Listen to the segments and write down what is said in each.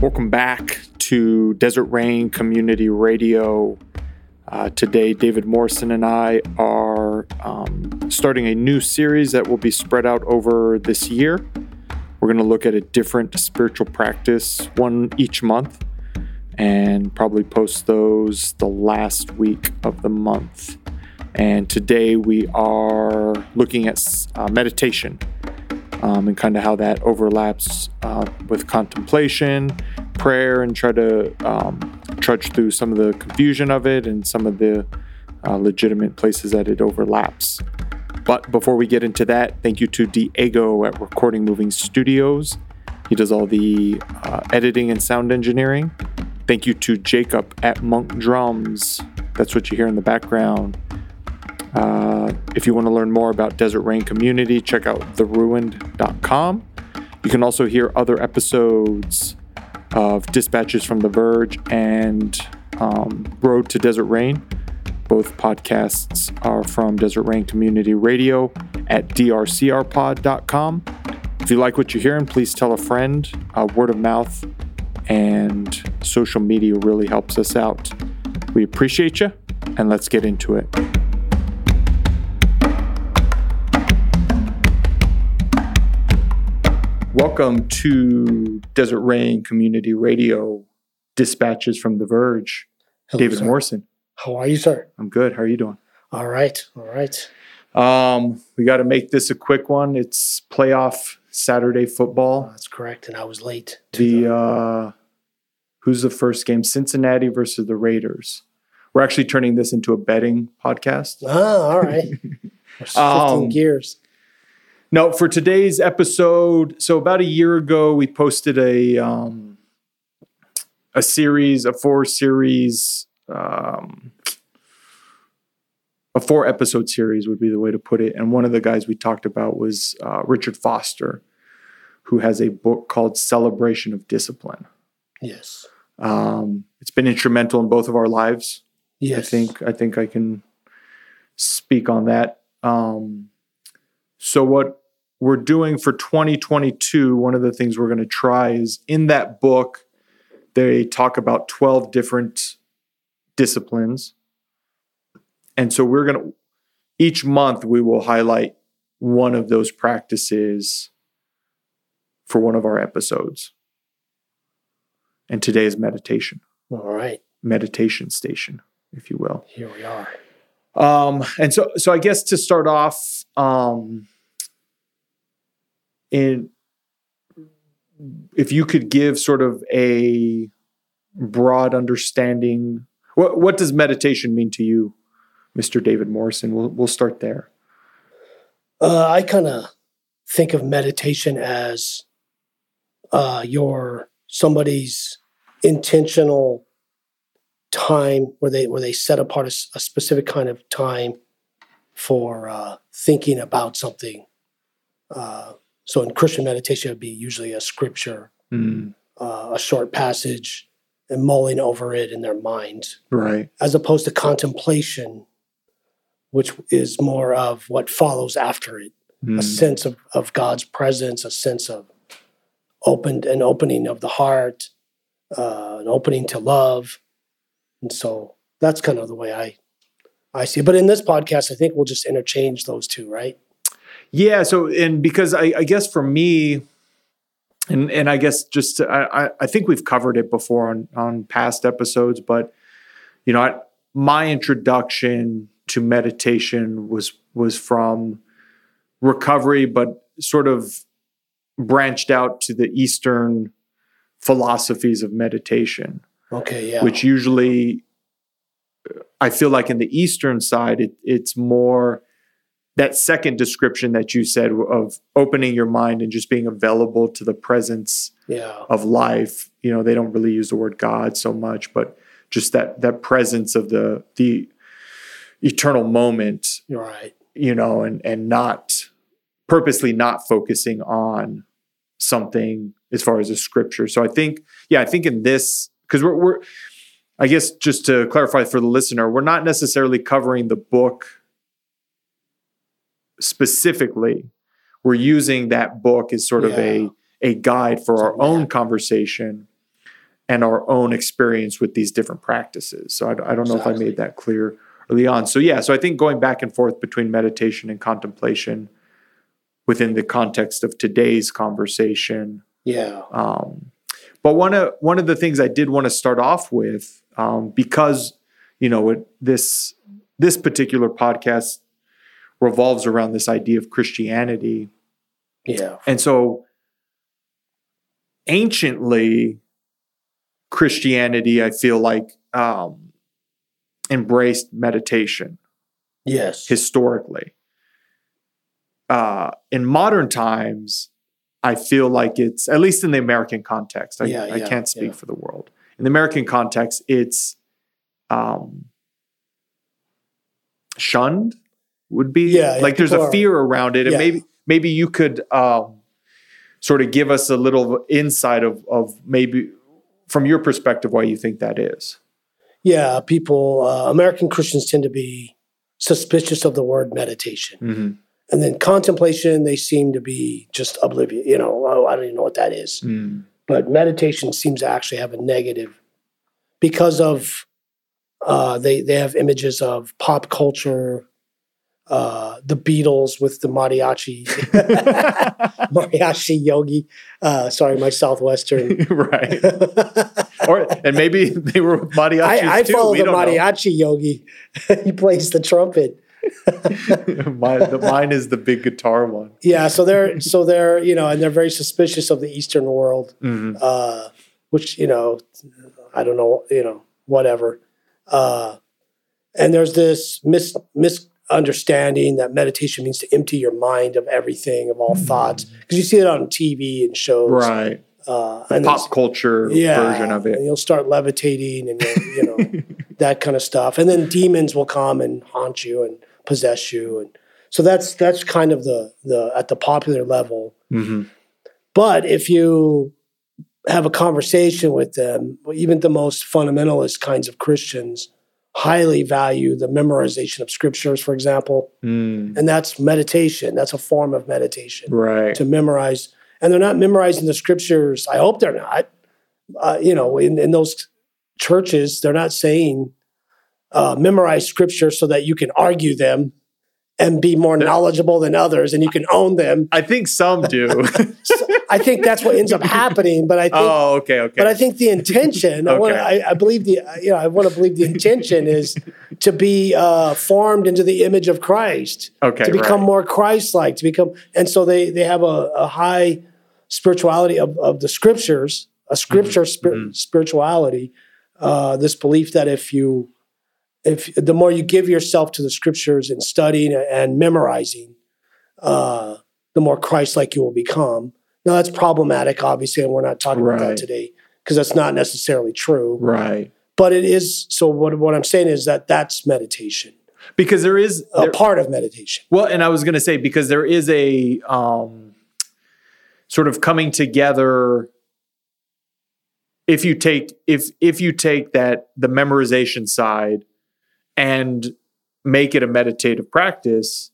Welcome back to Desert Rain Community Radio. Uh, today, David Morrison and I are um, starting a new series that will be spread out over this year. We're going to look at a different spiritual practice, one each month, and probably post those the last week of the month. And today we are looking at uh, meditation um, and kind of how that overlaps uh, with contemplation, prayer, and try to um, trudge through some of the confusion of it and some of the uh, legitimate places that it overlaps. But before we get into that, thank you to Diego at Recording Moving Studios. He does all the uh, editing and sound engineering. Thank you to Jacob at Monk Drums. That's what you hear in the background. Uh, if you want to learn more about Desert Rain Community, check out theruined.com. You can also hear other episodes of Dispatches from the Verge and um, Road to Desert Rain. Both podcasts are from Desert Rain Community Radio at drcrpod.com. If you like what you're hearing, please tell a friend. Uh, word of mouth and social media really helps us out. We appreciate you, and let's get into it. Welcome to Desert Rain Community Radio dispatches from The Verge. Hello, David sir. Morrison. How are you, sir? I'm good. How are you doing? All right, all right. Um, we got to make this a quick one. It's playoff Saturday football. That's correct. And I was late. to The uh, who's the first game? Cincinnati versus the Raiders. We're actually turning this into a betting podcast. Ah, all right. We're shifting Um, gears. No, for today's episode, so about a year ago, we posted a um, a series, a four series, um, a four episode series would be the way to put it. And one of the guys we talked about was uh, Richard Foster, who has a book called Celebration of Discipline. Yes. Um, it's been instrumental in both of our lives. Yes. I think I think I can speak on that. Um, so what we're doing for 2022, one of the things we're going to try is in that book, they talk about 12 different disciplines. And so we're going to each month we will highlight one of those practices for one of our episodes. And today is meditation, All right. meditation station, if you will. Here we are. Um, and so, so I guess to start off, um, in if you could give sort of a broad understanding, what what does meditation mean to you, Mr. David Morrison? We'll we'll start there. Uh, I kind of think of meditation as uh, your somebody's intentional time where they where they set apart a specific kind of time for uh, thinking about something. Uh, so in Christian meditation, it would be usually a scripture, Mm, uh, a short passage, and mulling over it in their mind. right. as opposed to contemplation, which is more of what follows after it a Mm, sense of, of God's presence, a sense of opened an opening of the heart, uh, an opening to love, and so that's kind of the way I I see. it. But in this podcast, I think we'll just interchange those two, right? Yeah. So, and because I, I guess for me, and and I guess just to, I I- I think we've covered it before on on past episodes, but you know, I, my introduction to meditation was was from recovery, but sort of branched out to the Eastern philosophies of meditation Okay, yeah. which usually I feel like in the eastern side it, it's more that second description that you said of opening your mind and just being available to the presence yeah, of life you know they don't really use the word god so much but just that that presence of the the eternal moment right. you know and and not purposely not focusing on something as far as a scripture so i think yeah i think in this because we're, we're i guess just to clarify for the listener we're not necessarily covering the book specifically we're using that book as sort of a a guide for our own conversation and our own experience with these different practices. So I, I don't know if I made that clear early on. So yeah, so I think going back and forth between meditation and contemplation within the context of today's conversation. Yeah. Um, but one of one of the things I did want to start off with, um, because you know it, this this particular podcast revolves around this idea of Christianity, Yeah. and so anciently, Christianity, I feel like, um, embraced meditation Yes. historically. Uh, in modern times, I feel like it's, at least in the American context, I, Yeah, I yeah, can't speak yeah. for the world. In the American context, it's um, shunned, would be Yeah, yeah, like there's a people are- fear around it. And Yeah. maybe, maybe you could um, sort of give us a little insight of, of maybe from your perspective why you think that is. yeah. People, uh, American Christians tend to be suspicious of the word meditation. Mm-hmm. And then contemplation, they seem to be just oblivious. You know, oh, I don't even know what that is. Mm. But meditation seems to actually have a negative because of uh, they they have images of pop culture, uh, the Beatles with the mariachi mariachi yogi. Uh, sorry, my southwestern. right. or and maybe they were with mariachis I, I follow the don't know. mariachi yogi. he plays the trumpet. My, the, mine is the big guitar one. Yeah, so they're so they're you know, and they're very suspicious of the Eastern world. Mhm. uh, which you know, I don't know, you know, whatever. Uh, and there's this mis- misunderstanding that meditation means to empty your mind of everything, of all thoughts, because you see it on TV and shows, Right. Uh, The and pop culture yeah, version of it. And you'll start levitating, and you'll, know that kind of stuff. And then demons will come and haunt you and possess you, and so that's that's kind of the the at the popular level. hmm But if you have a conversation with them, even the most fundamentalist kinds of Christians highly value the memorization of scriptures, for example. Mm. And that's meditation. That's a form of meditation Right. to memorize. And they're not memorizing the scriptures. I hope they're not. Uh, you know, in, in those churches, they're not saying uh, memorize scripture so that you can argue them and be more knowledgeable than others and you can own them. I think some do. So I think that's what ends up happening. But I think, oh, okay, okay. but I think the intention, I, want Okay. I, I believe the, you know, I want to believe the intention is to be uh, formed into the image of Christ, okay, to become right. more Christ-like, to become, and so they they have a, a high spirituality of, of the scriptures, a scripture spir- mhm. spirituality. Uh, this belief that if you, if the more you give yourself to the scriptures and studying and memorizing, uh, the more Christ-like you will become. Now that's problematic, obviously, and we're not talking about that today because that's not necessarily true. Right. But it is. So what what I'm saying is that that's meditation, Because there is a there- part of meditation. Well, and I was going to say because there is a um, sort of coming together. If you take if if you take that the memorization side and make it a meditative practice,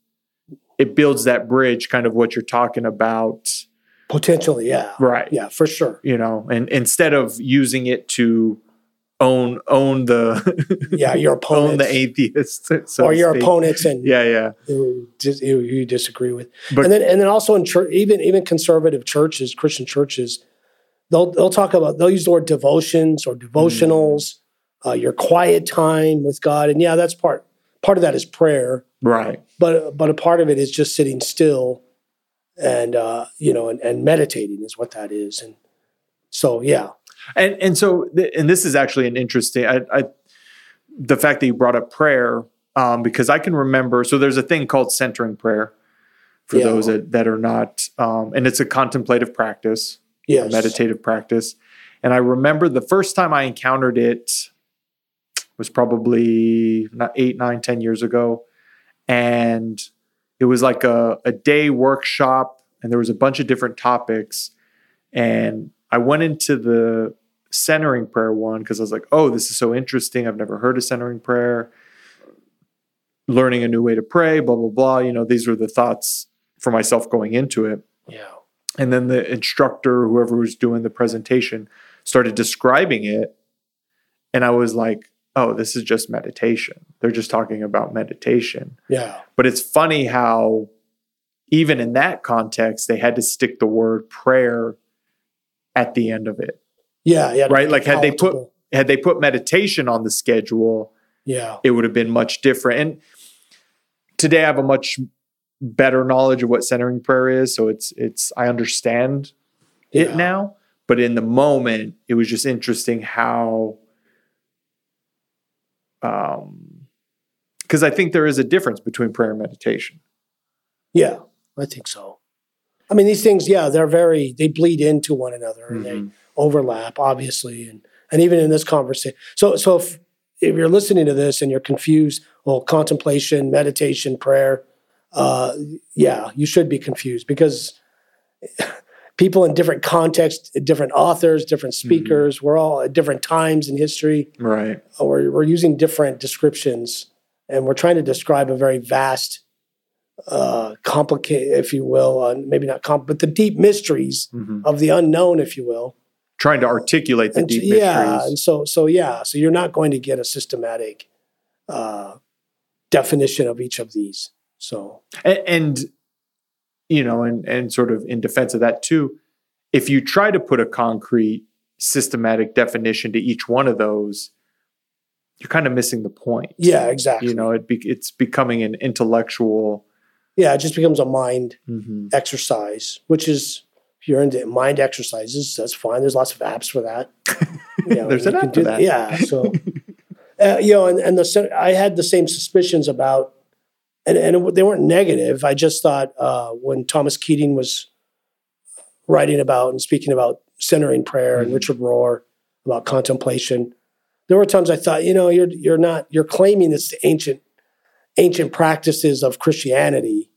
it builds that bridge, kind of what you're talking about, Potentially, yeah, right? yeah, for sure. You know, and instead of using it to own own the Yeah, your own the atheist so or your speak. opponents and Yeah, yeah. who, who you disagree with. But- and then and then also in church, even even conservative churches, Christian churches, they'll they'll talk about they'll use the word devotions or devotionals, uh, your quiet time with God, and yeah, that's part part of that is prayer, Right. but but a part of it is just sitting still, and uh, you know, and, and meditating is what that is, and so yeah, And and so th- and this is actually an interesting I, I the fact that you brought up prayer um, because I can remember so there's a thing called centering prayer for Yeah. those that, that are not um, and it's a contemplative practice a yes, meditative practice. And I remember the first time I encountered it was probably eight nine ten years ago. And it was like a, a day workshop and there was a bunch of different topics. And i went into the centering prayer one because i was like oh this is so interesting. I've never heard of centering prayer. Learning a new way to pray blah blah blah. You know these were the thoughts for myself going into it. Yeah, and then the instructor whoever was doing the presentation started describing it, and I was like, "Oh, this is just meditation. They're just talking about meditation." Yeah. But it's funny how, even in that context, they had to stick the word prayer at the end of it. Yeah. Yeah. Right, like, had they put- Had they put meditation on the schedule, Yeah. it would have been much different. And today I have a much better knowledge of what centering prayer is. So it's it's I understand it now. But in the moment, it was just interesting how um because I think there is a difference between prayer and meditation. Yeah. I think so. I mean, these things, yeah, they're very, they bleed into one another and they Mhm. overlap, obviously. And, and even in this conversation. So, so if, if you're listening to this and you're confused, well, contemplation, meditation, prayer, uh, yeah, you should be confused because people in different contexts, different authors, different speakers, we're all at different times in history. Right. We're, we're using different descriptions and we're trying to describe a very vast, uh, complicated, if you will, uh, maybe not comp, but the deep mysteries Mhm. of the unknown, if you will. Trying to articulate the And deep yeah, mysteries. and so so yeah, so you're not going to get a systematic uh, definition of each of these. So and, and you know and and sort of in defense of that too if you try to put a concrete systematic definition to each one of those you're kind of missing the point yeah, exactly. you know it be, it's becoming an intellectual yeah, it just becomes a mind Mhm. exercise, which is if you're into mind exercises, that's fine. There's lots of apps for that. Know, There's an app for do that. Yeah, so uh, you know, and, and the I had the same suspicions about, and and they weren't negative. I just thought uh, when Thomas Keating was writing about and speaking about centering prayer, and Mhm. Richard Rohr about contemplation, there were times I thought, you know, you're you're not you're claiming this ancient ancient practices of Christianity,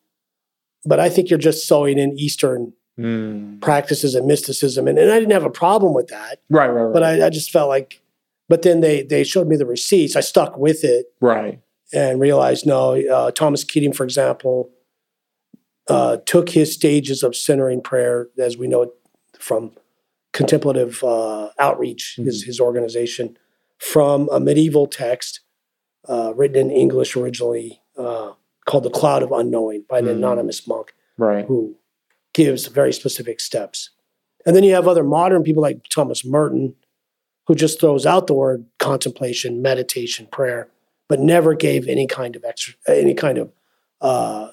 but I think you're just sewing in Eastern Mm. practices and mysticism, and, and I didn't have a problem with that, right right right but I, I just felt like, but then they they showed me the receipts, I stuck with it right and realized no, uh, Thomas Keating, for example, uh, took his stages of centering prayer, as we know it from contemplative uh, outreach, his, his organization, from a medieval text uh, written in English originally uh, called The Cloud of Unknowing by an Mhm. anonymous monk right who gives very specific steps. And then you have other modern people like Thomas Merton, who just throws out the word contemplation, meditation, prayer, but never gave any kind of extra, any kind of uh,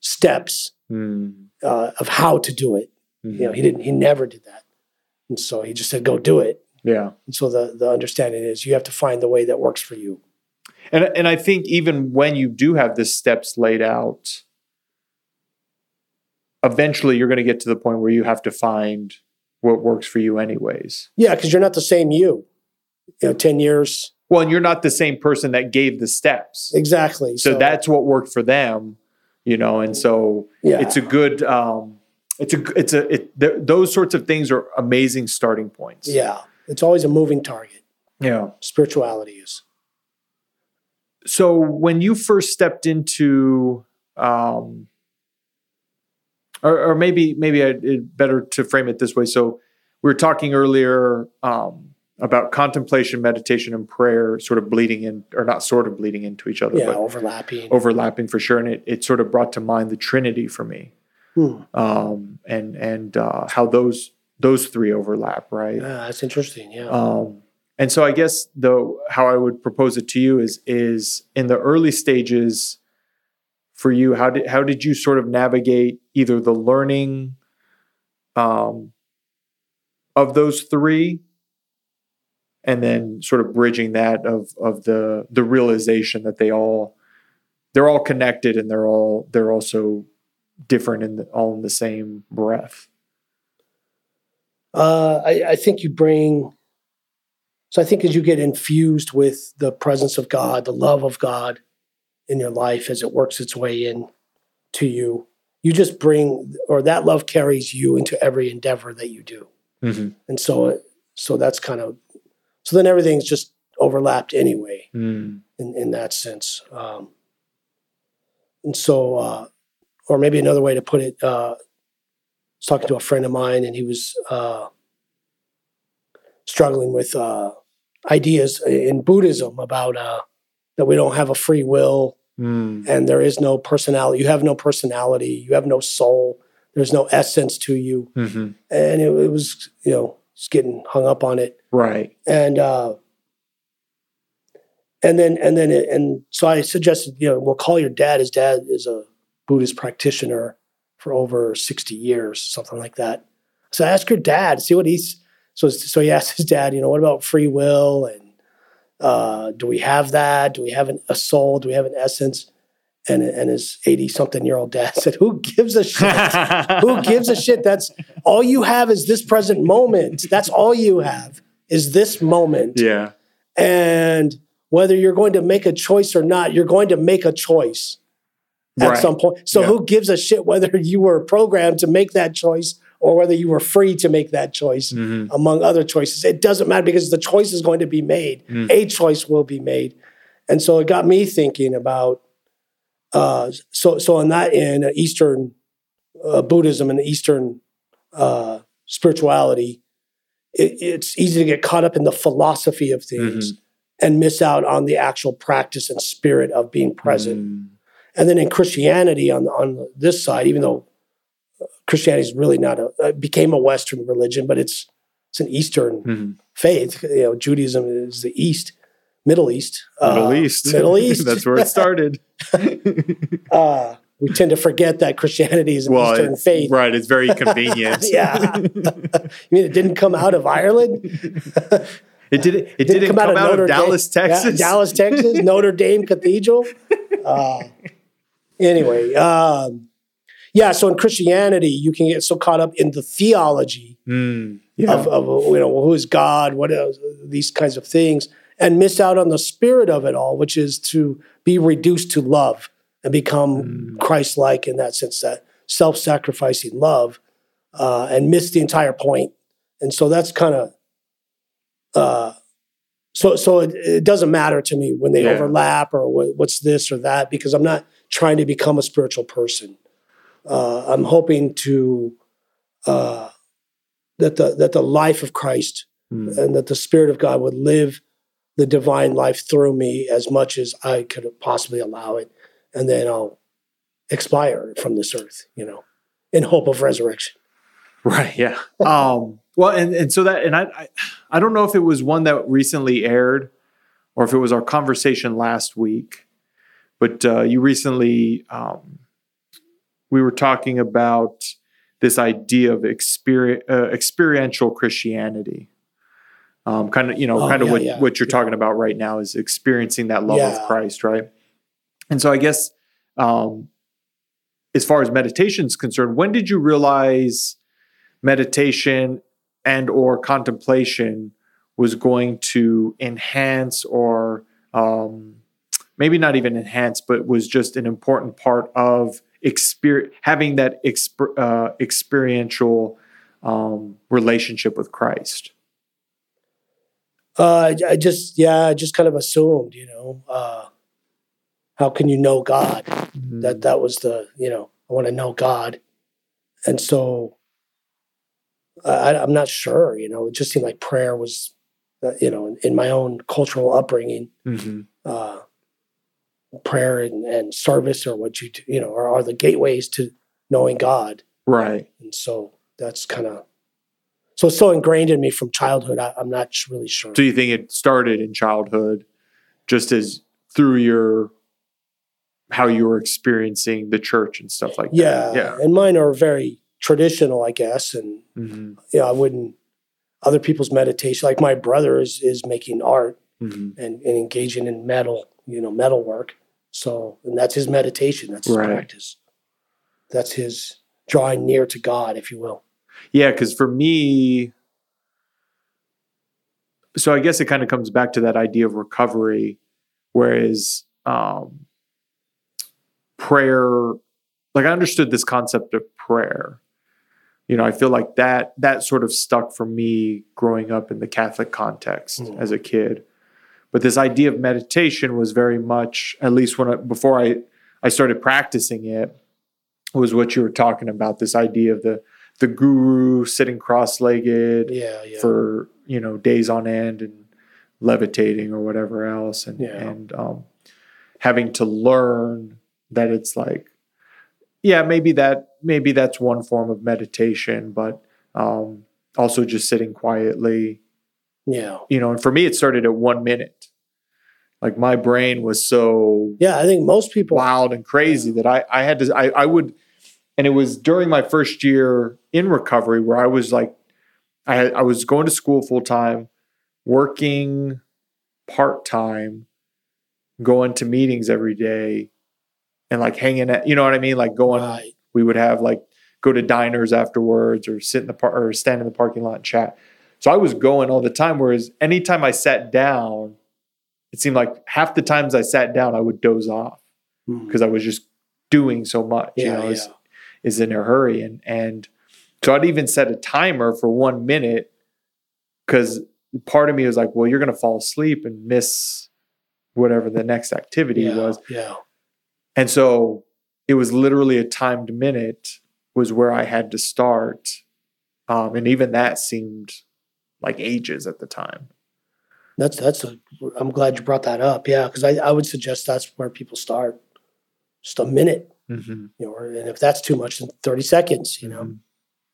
steps Mm. uh, of how to do it. Mhm. You know, he didn't. He never did that, and so he just said, "Go do it." yeah And so the the understanding is you have to find the way that works for you. and and I think even when you do have the steps laid out eventually you're going to get to the point where you have to find what works for you anyways Yeah, because you're not the same you. You know, ten years Well, and you're not the same person that gave the steps. exactly. So, that's what worked for them, you know, and so yeah, it's a good um it's a it's a it, th- those sorts of things are amazing starting points. yeah. It's always a moving target. Yeah. Spirituality is. So when you first stepped into um or, or maybe maybe I, it better to frame it this way. So we were talking earlier um about contemplation, meditation, and prayer sort of bleeding in, or not sort of bleeding into each other, Yeah, but overlapping. overlapping for sure. And it, it sort of brought to mind the Trinity for me, Hmm. um, and and uh, how those those three overlap, right? Yeah, that's interesting. Yeah. Um, and so I guess though how I would propose it to you is is in the early stages for you, how did how did you sort of navigate either the learning um, of those three and then sort of bridging that of of the the realization that they all they're all connected and they're all they're also different the, all in the same breath. Uh, I, I think you bring. So I think as you get infused with the presence of God, the love of God in your life as it works its way in to you, you just bring, or that love carries you into every endeavor that you do. Mm-hmm. And so, so that's kind of, so then everything's just overlapped anyway Mm. in, in that sense. Um, and so, uh, or maybe another way to put it, uh, I was talking to a friend of mine and he was uh, struggling with uh, ideas in Buddhism about uh, that we don't have a free will Mm. and there is no personality. You have no personality. You have no soul. There's no essence to you. hmm And it, it was, you know, just getting hung up on it. Right. And uh, and then and then it, and so I suggested, you know, we'll call your dad. His dad is a Buddhist practitioner for over sixty years, something like that. So ask your dad, see what he's. So so he asked his dad, you know, what about free will and uh, do we have that? Do we have an, a soul? Do we have an essence? And and his eighty something year old dad said, "Who gives a shit? Who gives a shit? That's all you have is this present moment. That's all you have is this moment. yeah. And whether you're going to make a choice or not, you're going to make a choice at Right. some point. So Yeah. who gives a shit whether you were programmed to make that choice or whether you were free to make that choice Mhm. among other choices? It doesn't matter because the choice is going to be made. Mm. A choice will be made. And so it got me thinking about uh, so so on that end, uh, Eastern uh, Buddhism and Eastern uh, spirituality, it, it's easy to get caught up in the philosophy of things and miss out on the actual practice and spirit of being present. Mm. And then in Christianity, on on this side, even though Christianity is really not a uh, became a Western religion, but it's it's an Eastern Mhm. faith. You know, Judaism is the East, Middle East, Middle uh, East. Middle East. That's where it started. uh, we tend to forget that Christianity is an well, Eastern faith. right. It's very convenient. Yeah. You mean it didn't come out of Ireland? It did. It didn't, come, out, of, Dallas, Dame. Texas. Yeah, Dallas, Texas, Notre Dame Cathedral. Uh, anyway, um, yeah. So in Christianity, you can get so caught up in the theology Mm. Yeah. of, of you know who is God, what is these kinds of things, and miss out on the spirit of it all, which is to be reduced to love and become Mm. Christ-like in that sense, that self-sacrificing love, uh, and miss the entire point. And so that's kind of uh, so so it, it doesn't matter to me when they Yeah. overlap or what, what's this or that because I'm not trying to become a spiritual person. Uh, I'm hoping to uh, that the that the life of Christ Mm. and that the Spirit of God would live the divine life through me as much as I could possibly allow it, and then I'll expire from this earth, you know, in hope of resurrection. Right. Yeah. Um, well, and, and so that, and I, I, I don't know if it was one that recently aired or if it was our conversation last week, but uh, you recently, um, we were talking about this idea of experience, uh, experiential Christianity. Um, kind of, you know, Oh, kind of yeah, what, yeah, what you're yeah. talking about right now is experiencing that love of Christ, right? And so I guess, um, as far as meditation is concerned, when did you realize meditation and or contemplation was going to enhance or um, maybe not even enhance, but was just an important part of exper- having that exper- uh, experiential um, relationship with Christ. Uh, I, I just, yeah, I just kind of assumed, you know, uh, how can you know God? That that was the, you know, I want to know God, and so I, I'm not sure, you know, it just seemed like prayer was, uh, you know, in, in my own cultural upbringing, Mhm. uh, prayer and, and service or what you, do, you know, are, are the gateways to knowing God, Right. and so that's kind of. So it's so ingrained in me from childhood. I, I'm not really sure. So you think it started in childhood, just as through your how you were experiencing the church and stuff like Yeah, that. Yeah. and mine are very traditional, I guess, and hmm you know, I wouldn't. Other people's meditation, like my brother, is is making art hmm and, and engaging in metal, you know, metal work. So, and that's his meditation. That's his Right. practice. That's his drawing near to God, if you will. Yeah, because for me, so I guess it kind of comes back to that idea of recovery, whereas um, prayer, like I understood this concept of prayer. You know, I feel like that that sort of stuck for me growing up in the Catholic context Mm. as a kid. But this idea of meditation was very much, at least when I, before I I started practicing it, was what you were talking about. This idea of the the guru sitting cross-legged Yeah, yeah. for you know days on end and levitating or whatever else and Yeah. and um, having to learn that it's like yeah maybe that maybe that's one form of meditation but um, also just sitting quietly yeah. you know and for me it started at one minute like my brain was so Yeah, I think most people wild and crazy that I, I had to I, I would and it was during my first year in recovery where I was like I had, I was going to school full time, working part time, going to meetings every day, and like hanging at you know what I mean like going Right. we would have like go to diners afterwards or sit in the park or stand in the parking lot and chat. So I was going all the time. Whereas anytime I sat down, it seemed like half the times I sat down, I would doze off hmm. because I was just doing so much. you Yeah, know, is yeah. is in a hurry, and and so I'd even set a timer for one minute because part of me was like, well, you're going to fall asleep and miss whatever the next activity yeah, was. Yeah. And so it was literally a timed minute was where I had to start. Um, and even that seemed like ages at the time. That's that's a. I'm glad you brought that up. Yeah, because I, I would suggest that's where people start. Just a minute, Mm-hmm. you know, or, and if that's too much, then 30 seconds, you know,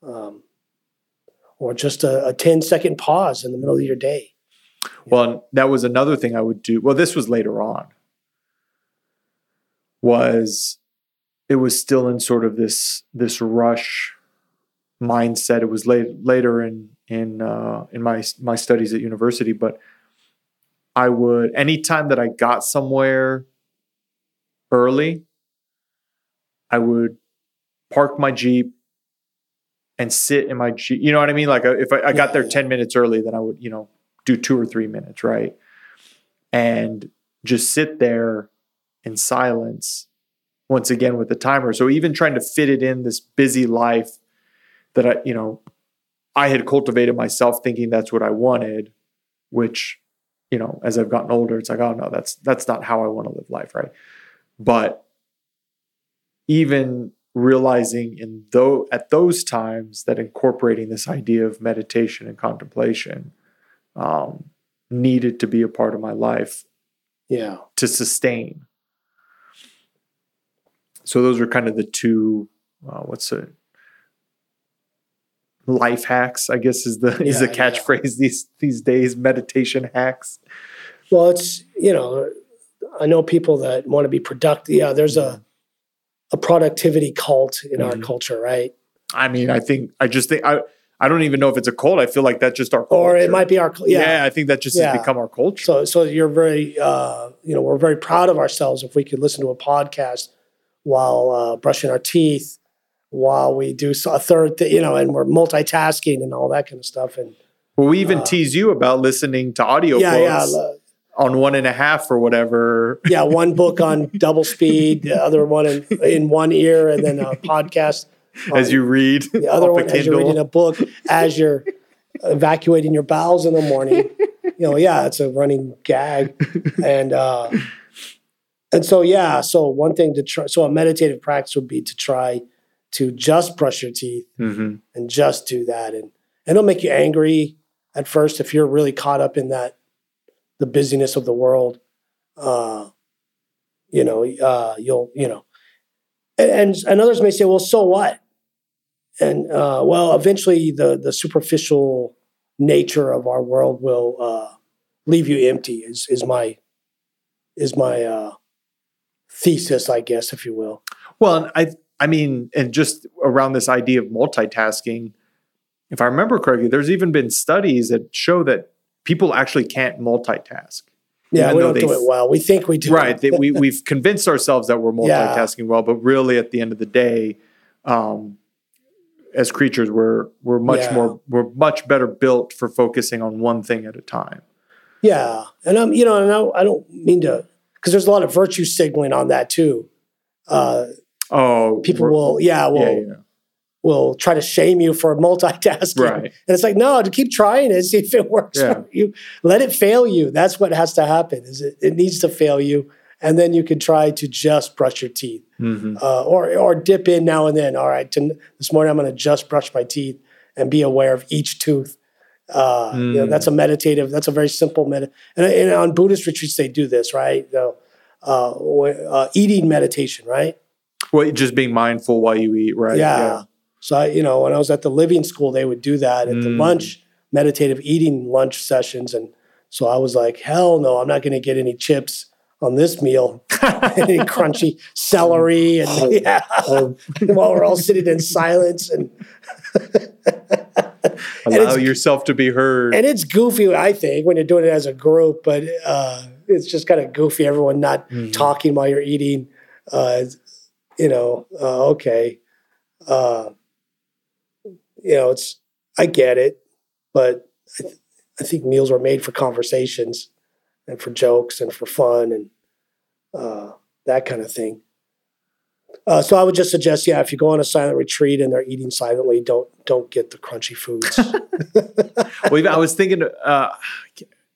Mm-hmm. um, or just a, a 10 second pause in the middle of your day. Well, that was another thing I would do. Well, this was later on. Was it was still in sort of this this rush mindset. It was late, later in in uh, in my my studies at university, but I would anytime that I got somewhere early, I would park my jeep and sit in my jeep. You know what I mean? Like if I, I got there ten minutes early, then I would you know do two or three minutes, right? And just sit there in silence once again with the timer. So even trying to fit it in this busy life that I, you know, I had cultivated myself thinking that's what I wanted, which, you know, as I've gotten older, it's like, oh no, that's that's not how I want to live life, right? But even realizing in though at those times that incorporating this idea of meditation and contemplation um, needed to be a part of my life Yeah. to sustain. So those are kind of the two. Uh, what's it? Life hacks, I guess, is the is the Yeah, yeah. catchphrase these these days. Meditation hacks. Well, it's, you know, I know people that want to be productive. Yeah, there's a, a productivity cult in our Mhm. culture, right? I mean, I think I just think I I don't even know if it's a cult. I feel like that's just our Or it might be our, Yeah. yeah. I think that just Yeah. has become our culture. So, so you're very, uh, you know, we're very proud of ourselves if we could listen to a podcast while uh, brushing our teeth, while we do a third, th- you know, and we're multitasking and all that kind of stuff. And well, we even uh, tease you about listening to audio yeah, yeah, on one and a half or whatever. yeah. One book on double speed, the other one in, in one ear, and then a podcast. as you read the other one as you're reading a book as you're evacuating your bowels in the morning. You know, yeah, it's a running gag, and uh, and so yeah, so one thing to try. So a meditative practice would be to try to just brush your teeth Mhm. and just do that, and and it'll make you angry at first if you're really caught up in that the busyness of the world. Uh, you know, uh, you'll you know, and, and and others may say, well, so what? and uh, well, eventually the the superficial nature of our world will uh, leave you empty. Is is my is my uh, thesis, I guess, if you will. Well, and I I mean, and just around this idea of multitasking, if I remember correctly, there's even been studies that show that people actually can't multitask. Yeah, we don't do it well. We think we do. Right. That we we've convinced ourselves that we're Yeah. multitasking well, but really at the end of the day, um, as creatures, we're we're much Yeah. more we're much better built for focusing on one thing at a time. Yeah, and I'm you know, and I, I don't mean to because there's a lot of virtue signaling on that too. Uh, Oh, people will, yeah, will yeah, yeah. will try to shame you for multitasking. Right. And it's like, no, to keep trying it, see if it works Yeah. for you. Let it fail you. That's what has to happen. Is it, it needs to fail you, and then you can try to just brush your teeth, Mhm. uh, or or dip in now and then. All right, to, this morning I'm going to just brush my teeth and be aware of each tooth. Uh, You know, Mm. that's a meditative. That's a very simple med. And, and on Buddhist retreats they do this, right? So, uh, uh, eating meditation, right? Well, just being mindful while you eat, right? Yeah. So I, you know, when I was at the living school, they would do that at the Mm. lunch meditative eating lunch sessions, and so I was like, hell no, I'm not going to get any chips on this meal, any crunchy celery, and yeah, while we're all sitting in silence, and Allow yourself to be heard. and it's goofy, I think, when you're doing it as a group, but uh, it's just kind of goofy. Everyone not Mhm. talking while you're eating. Uh, you know, uh, okay. Uh, you know, it's I get it, but I, th- I think meals are made for conversations and for jokes and for fun and uh, that kind of thing. Uh, so I would just suggest, yeah, if you go on a silent retreat and they're eating silently, don't don't get the crunchy foods. well, I was thinking. Uh,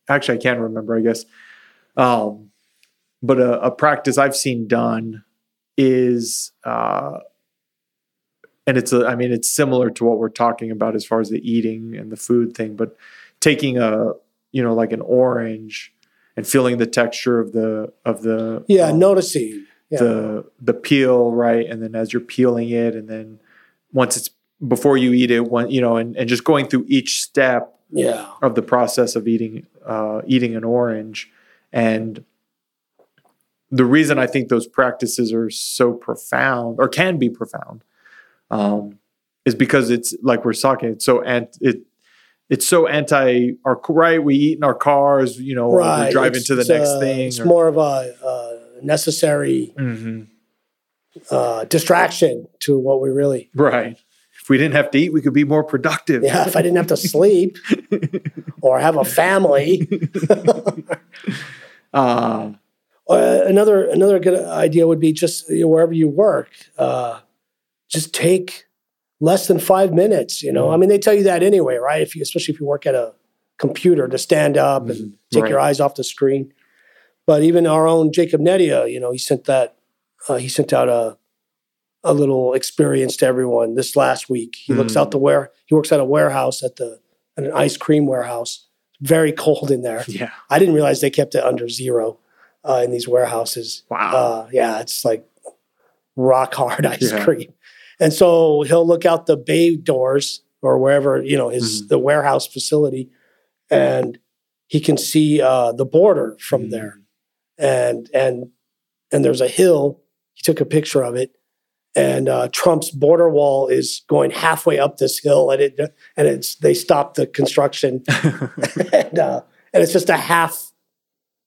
actually, I can't remember. I guess, um, but a, a practice I've seen done is, uh, and it's a. I mean, it's similar to what we're talking about as far as the eating and the food thing, but taking a, you know, like an orange and feeling the texture of the of the yeah, um, noticing. Yeah. the the peel right and then as you're peeling it and then once it's before you eat it one you know and, and just going through each step yeah. of the process of eating uh, eating an orange and the reason i think those practices are so profound or can be profound um, is because it's like we're talking it's so ant it it's so anti our right we eat in our cars you know right. we drive It's- into the next uh, thing It's or- more of a uh, necessary Mhm. uh, distraction to what we really. right if we didn't have to eat we could be more productive Yeah, if I didn't have to sleep or have a family. uh, Uh, another another good idea would be just you know, wherever you work, uh, just take less than five minutes. You know, I mean, they tell you that anyway, right? If you, especially if you work at a computer, to stand up and take your eyes off the screen. But even our own Jacob Nedia, you know, he sent that uh, he sent out a a little experience to everyone this last week. He looks Mm. out the where he works at a warehouse at the at an ice cream warehouse. Very cold in there. yeah I didn't realize they kept it under zero uh, in these warehouses. wow Uh, yeah, it's like rock hard ice Yeah. cream. And so he'll look out the bay doors or wherever, you know, his Mhm. the warehouse facility and he can see uh, the border from Mhm. there. And and and there's a hill. He took a picture of it. And uh, Trump's border wall is going halfway up this hill, and it and it's they stopped the construction and uh, and it's just a half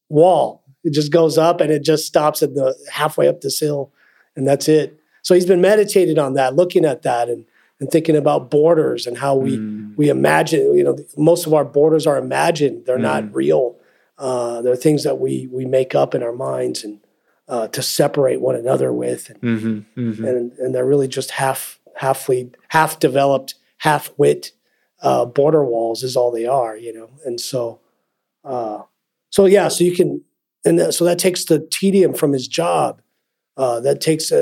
wall. It just goes up and it just stops at the halfway up this hill, and that's it. So he's been meditating on that, looking at that, and and thinking about borders and how we Mm. we imagine. You know, most of our borders are imagined; they're not real. Uh, they're things that we we make up in our minds and uh, to separate one another with, and, Mhm, mhm. and and they're really just half halfly half developed, half wit uh, border walls is all they are, you know. And so, uh, so yeah, so you can, and that, so that takes the tedium from his job. Uh, that takes uh,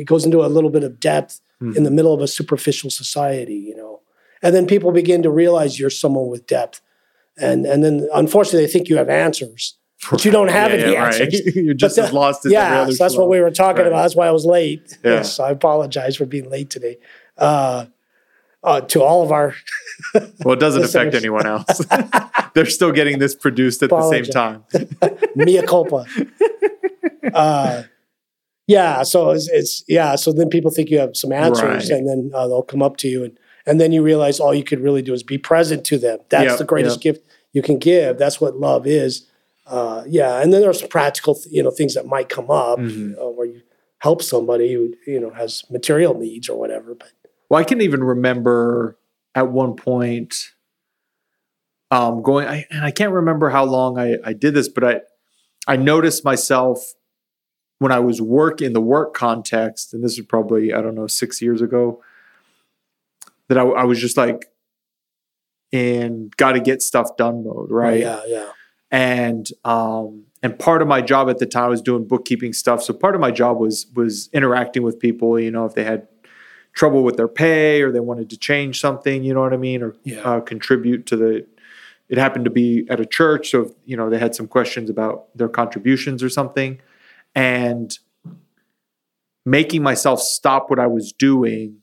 it goes into a little bit of depth Mhm. in the middle of a superficial society, you know. And then people begin to realize you're someone with depth, and and then unfortunately they think you have answers, but you don't have Yeah, any yeah, right. answers. You're just as lost as Yeah, so that's slow. what we were talking Right. about. That's why I was late. Yeah. Yes, I apologize for being late today. Uh, uh, to all of our Well, it doesn't affect anyone else. They're still getting this produced at the same time. mea culpa. uh, yeah, so it's, it's yeah. So then people think you have some answers, Right. and then uh, they'll come up to you, and and then you realize all you could really do is be present to them. That's Yep, the greatest gift you can give. That's what love is. Uh, yeah, and then there's some practical, you know, things that might come up Mhm. uh, where you help somebody who you know has material needs or whatever. But Well, I can even remember at one point um, going, I, and I can't remember how long I, I did this, but I, I noticed myself when I was work in the work context, and this was probably, I don't know, six years ago, that I, I was just like in got to get stuff done mode, right? yeah, yeah, and um and part of my job at the time I was doing bookkeeping stuff. So part of my job was was interacting with people. You know, if they had trouble with their pay or they wanted to change something, you know what I mean, or Yeah. uh, contribute to the. It happened to be at a church, so you know they had some questions about their contributions or something, and making myself stop what I was doing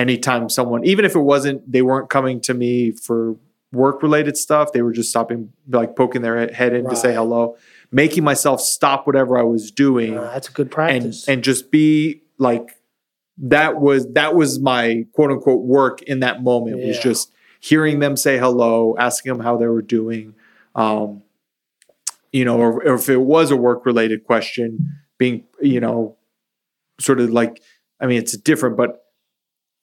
anytime someone, even if it wasn't, they weren't coming to me for work related stuff, they were just stopping, like poking their head in to say hello, making myself stop whatever I was doing Uh, that's a good and practice. and just be like that was that was my quote unquote work in that moment was just hearing them say hello asking them how they were doing um you know or, or if it was a work related question being you know sort of like i mean it's different but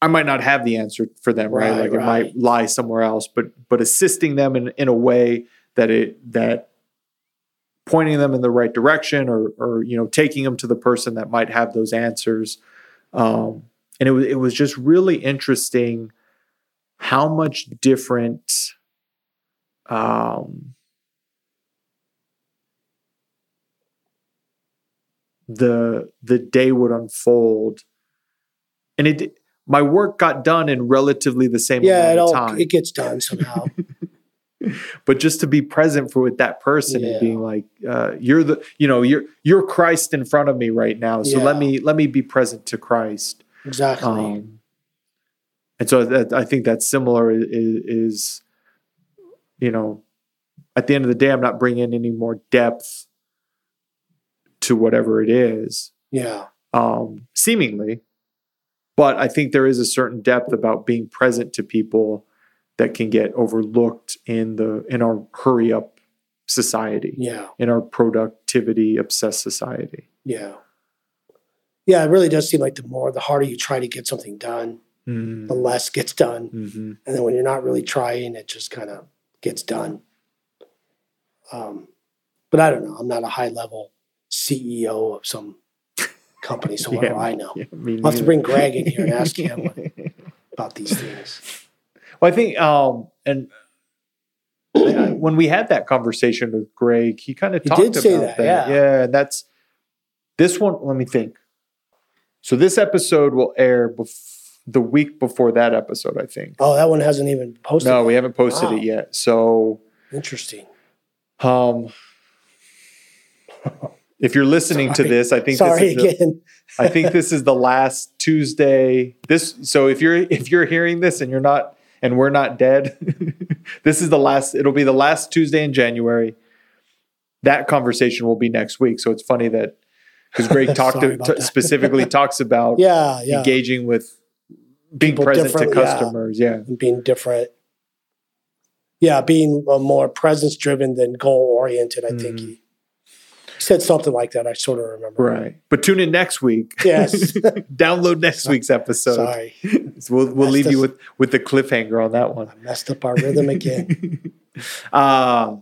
i might not have the answer for them right, Right, like it might lie somewhere else but but assisting them in in a way that it that pointing them in the right direction or or you know taking them to the person that might have those answers. Um and it was it was just really interesting how much different um the the day would unfold. And it my work got done in relatively the same yeah, it amount of all time it gets done somehow. but just to be present for with that person Yeah. and being like uh, you're the you know you're you're christ in front of me right now so let me let me be present to christ exactly. um, and so that, i think that's similar is, is you know at the end of the day i'm not bringing any more depth to whatever it is yeah. um, seemingly. But I think there is a certain depth about being present to people that can get overlooked in the in our hurry up society, Yeah. in our productivity obsessed society. Yeah. Yeah, it really does seem like the more, the harder you try to get something done, the less gets done. Mm-hmm. And then when you're not really trying, it just kind of gets done. Um, but I don't know. I'm not a high level CEO of some company, so what do I know? Yeah, I'll have to bring Greg in here and ask him about these things. Well, I think, um, and when we had that conversation with Greg, he kind of talked did say about that, yeah. and that's this one. Let me think. So this episode will air bef- the week before that episode, I think. Oh, that one hasn't even posted. No, yet. we haven't posted Wow. it yet. So, Interesting. um, if you're listening to this, I think Sorry this is the, again. I think this is the last Tuesday. This so if you're if you're hearing this and you're not and we're not dead, this is the last. It'll be the last Tuesday in January. That conversation will be next week. So it's funny that because Greg talked Sorry to, t- specifically talks about Yeah, yeah. engaging with being People present to yeah. customers. Yeah. and being different. Yeah, being more presence driven than goal oriented. I think Mhm. he said something like that. I sort of remember. Right. But tune in next week. Yes. Download next week's episode. Sorry, So we'll we'll leave you with with the cliffhanger on that one. I messed up our rhythm again. uh,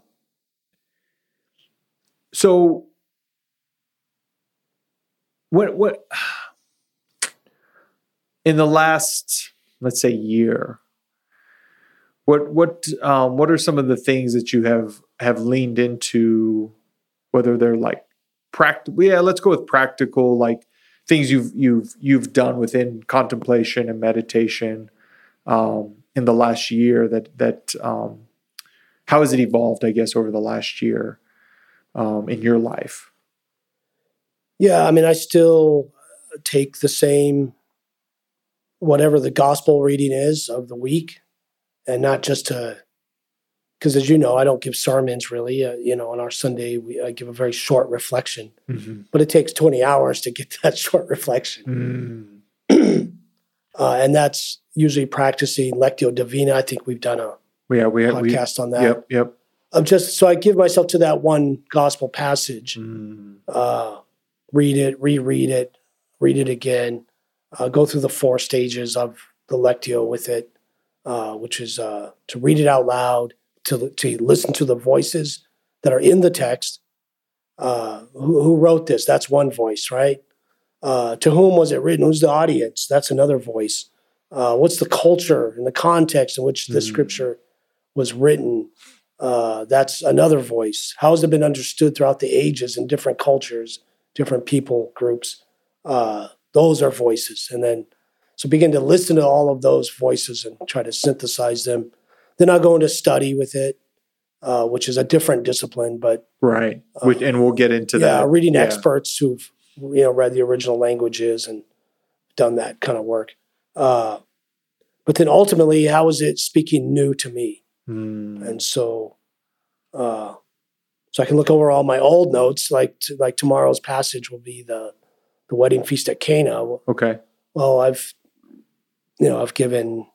so what what in the last let's say year what what um, what are some of the things that you have have leaned into whether they're like practical yeah let's go with practical like things you've you've you've done within contemplation and meditation um, in the last year that that um, how has it evolved i guess over the last year um, in your life? Yeah, I mean, I still take the same, whatever the gospel reading is of the week, and not just to, because as you know, I don't give sermons really. Uh, you know, on our Sunday, we I give a very short reflection, but it takes 20 hours to get that short reflection. Mm. uh, and that's usually practicing Lectio Divina. I think we've done a yeah we have we, podcast on that. yep yep Of just so I give myself to that one gospel passage, Mm. uh, read it, reread it, read it again, uh, go through the four stages of the Lectio with it, uh, which is uh, to read it out loud, to to listen to the voices that are in the text. Uh, who, who wrote this? That's one voice, right? Uh, to whom was it written? Who's the audience? That's another voice. Uh, what's the culture and the context in which the Mm. scripture was written? Uh, that's another voice. How has it been understood throughout the ages in different cultures, different people groups? Uh, those are voices. And then, so begin to listen to all of those voices and try to synthesize them. Then I'll go into study with it, uh, which is a different discipline, but Right. Which, and we'll get into that. yeah, that. reading Yeah. experts who've you know read the original languages and done that kind of work. Uh, but then ultimately, how is it speaking new to me? Hmm. And so, uh, so I can look over all my old notes. Like t- like tomorrow's passage will be the the wedding feast at Cana. Okay. Well, I've you know I've given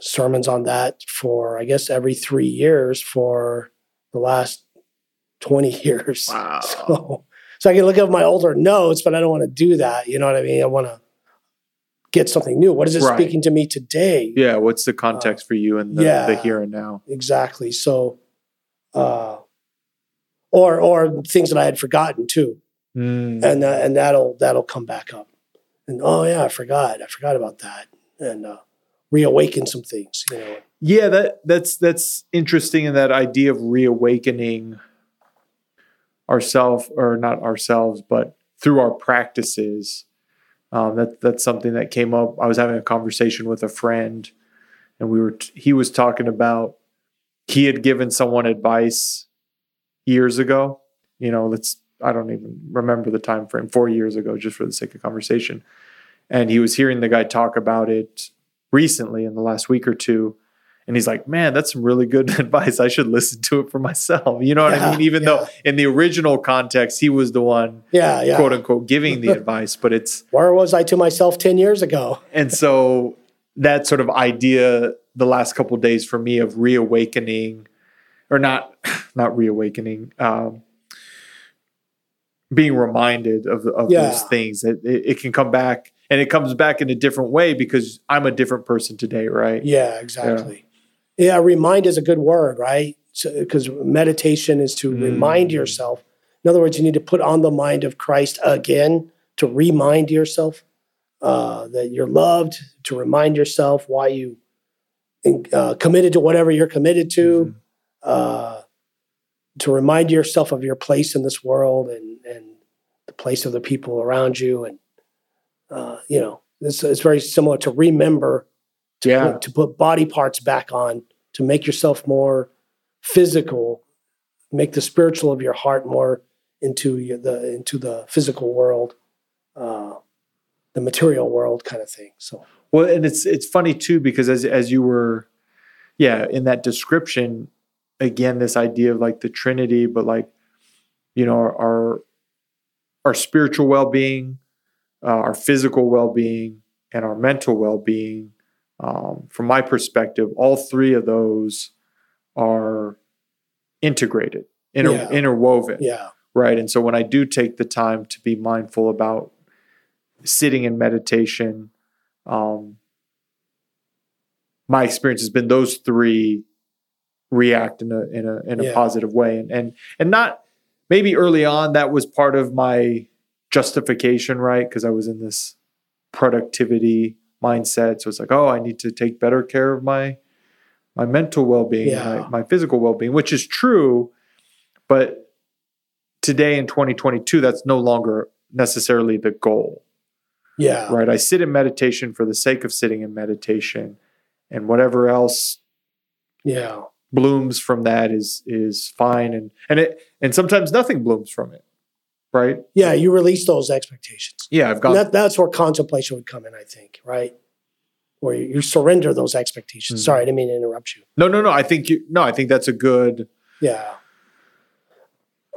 sermons on that for I guess every three years for the last twenty years. Wow. So, so I can look at my older notes, but I don't want to do that. You know what I mean? I want to get something new. What is it Right. speaking to me today? Yeah. What's the context for you and the, Uh, yeah. the here and now? Exactly. So, uh, or or things that I had forgotten too, Hmm. and uh, and that'll that'll come back up. And oh yeah, I forgot. I forgot about that, and uh, reawaken some things. You know. Yeah, that that's that's interesting in that idea of reawakening ourselves, or not ourselves, but through our practices. Um, that that's something that came up. I was having a conversation with a friend, and we were t- he was talking about he had given someone advice years ago. You know, let's I don't even remember the time frame, four years ago, just for the sake of conversation. And he was hearing the guy talk about it recently in the last week or two. And he's like, man, that's some really good advice. I should listen to it for myself. You know what I mean? Even yeah. though in the original context, he was the one, Yeah, yeah. quote unquote, giving the advice. But it's, Where was I to myself ten years ago? and so that sort of idea the last couple of days for me of reawakening or not, not reawakening, um, being reminded of, of Yeah. those things that it, it can come back and it comes back in a different way because I'm a different person today, right? Yeah, exactly. Yeah, remind is a good word, right? Because meditation is to Mm. remind yourself. In other words, you need to put on the mind of Christ again to remind yourself uh, that you're loved, to remind yourself why you uh, committed to whatever you're committed to, Mhm. uh, to remind yourself of your place in this world and, and the place of the people around you. And, uh, you know, it's, it's very similar to remember to, Yeah. put, to put body parts back on, to make yourself more physical, make the spiritual of your heart more into your, the into the physical world, uh, the material world kind of thing. So Well, and it's it's funny too because as as you were, yeah, in that description, again, this idea of like the Trinity, but like, you know, our our, our spiritual well being, uh, our physical well being, and our mental well being. Um, from my perspective, all three of those are integrated, inter- Yeah. interwoven yeah, right and so when i do take the time to be mindful about sitting in meditation um my experience has been those three react in a in a in a Yeah. positive way and and and not maybe early on that was part of my justification right? Because i was in this productivity mindset. So it's like oh i need to take better care of my my mental well-being Yeah. my, my physical well-being which is true but today in 2022 that's no longer necessarily the goal. Yeah, right? I sit in meditation for the sake of sitting in meditation and whatever else yeah, blooms from that is is fine. And and it and sometimes nothing blooms from it right yeah. You release those expectations. yeah i've got that, that's where contemplation would come in, I think, right? Where you, you surrender those expectations. Mhm. Sorry, I didn't mean to interrupt you. no no no i think you no i think that's a good Yeah.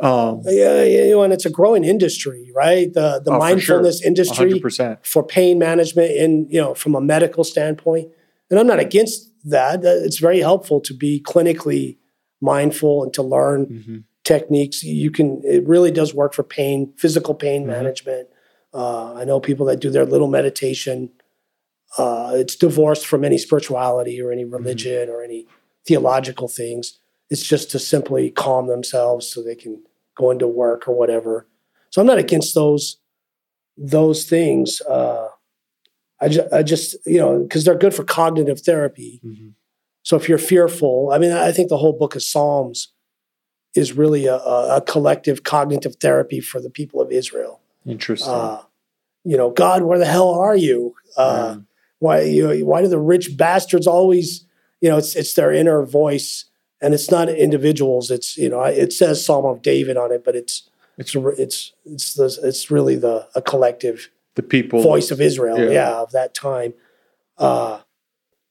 um Yeah, you know, and it's a growing industry, right? The the Oh, for sure. mindfulness industry 100% for pain management in, you know from a medical standpoint. And I'm not against that. It's very helpful to be clinically mindful and to learn Mhm. Techniques. You can it really does work for pain, physical pain Mhm. management. Uh, I know people that do their little meditation. Uh, it's divorced from any spirituality or any religion or any theological things. It's just to simply calm themselves so they can go into work or whatever. So I'm not against those those things. Uh, I, ju- I just you know because they're good for cognitive therapy. Mhm. So if you're fearful, I mean, I think the whole book of Psalms is really a, a collective cognitive therapy for the people of Israel. Interesting. Uh, you know, God, where the hell are you? Uh, Mm. Why you why do the rich bastards always? You know, it's it's their inner voice, and it's not individuals. It's you know, it says Psalm of David on it, but it's it's it's it's the, it's really the a collective the people. voice of Israel, Yeah. yeah, of that time. Uh,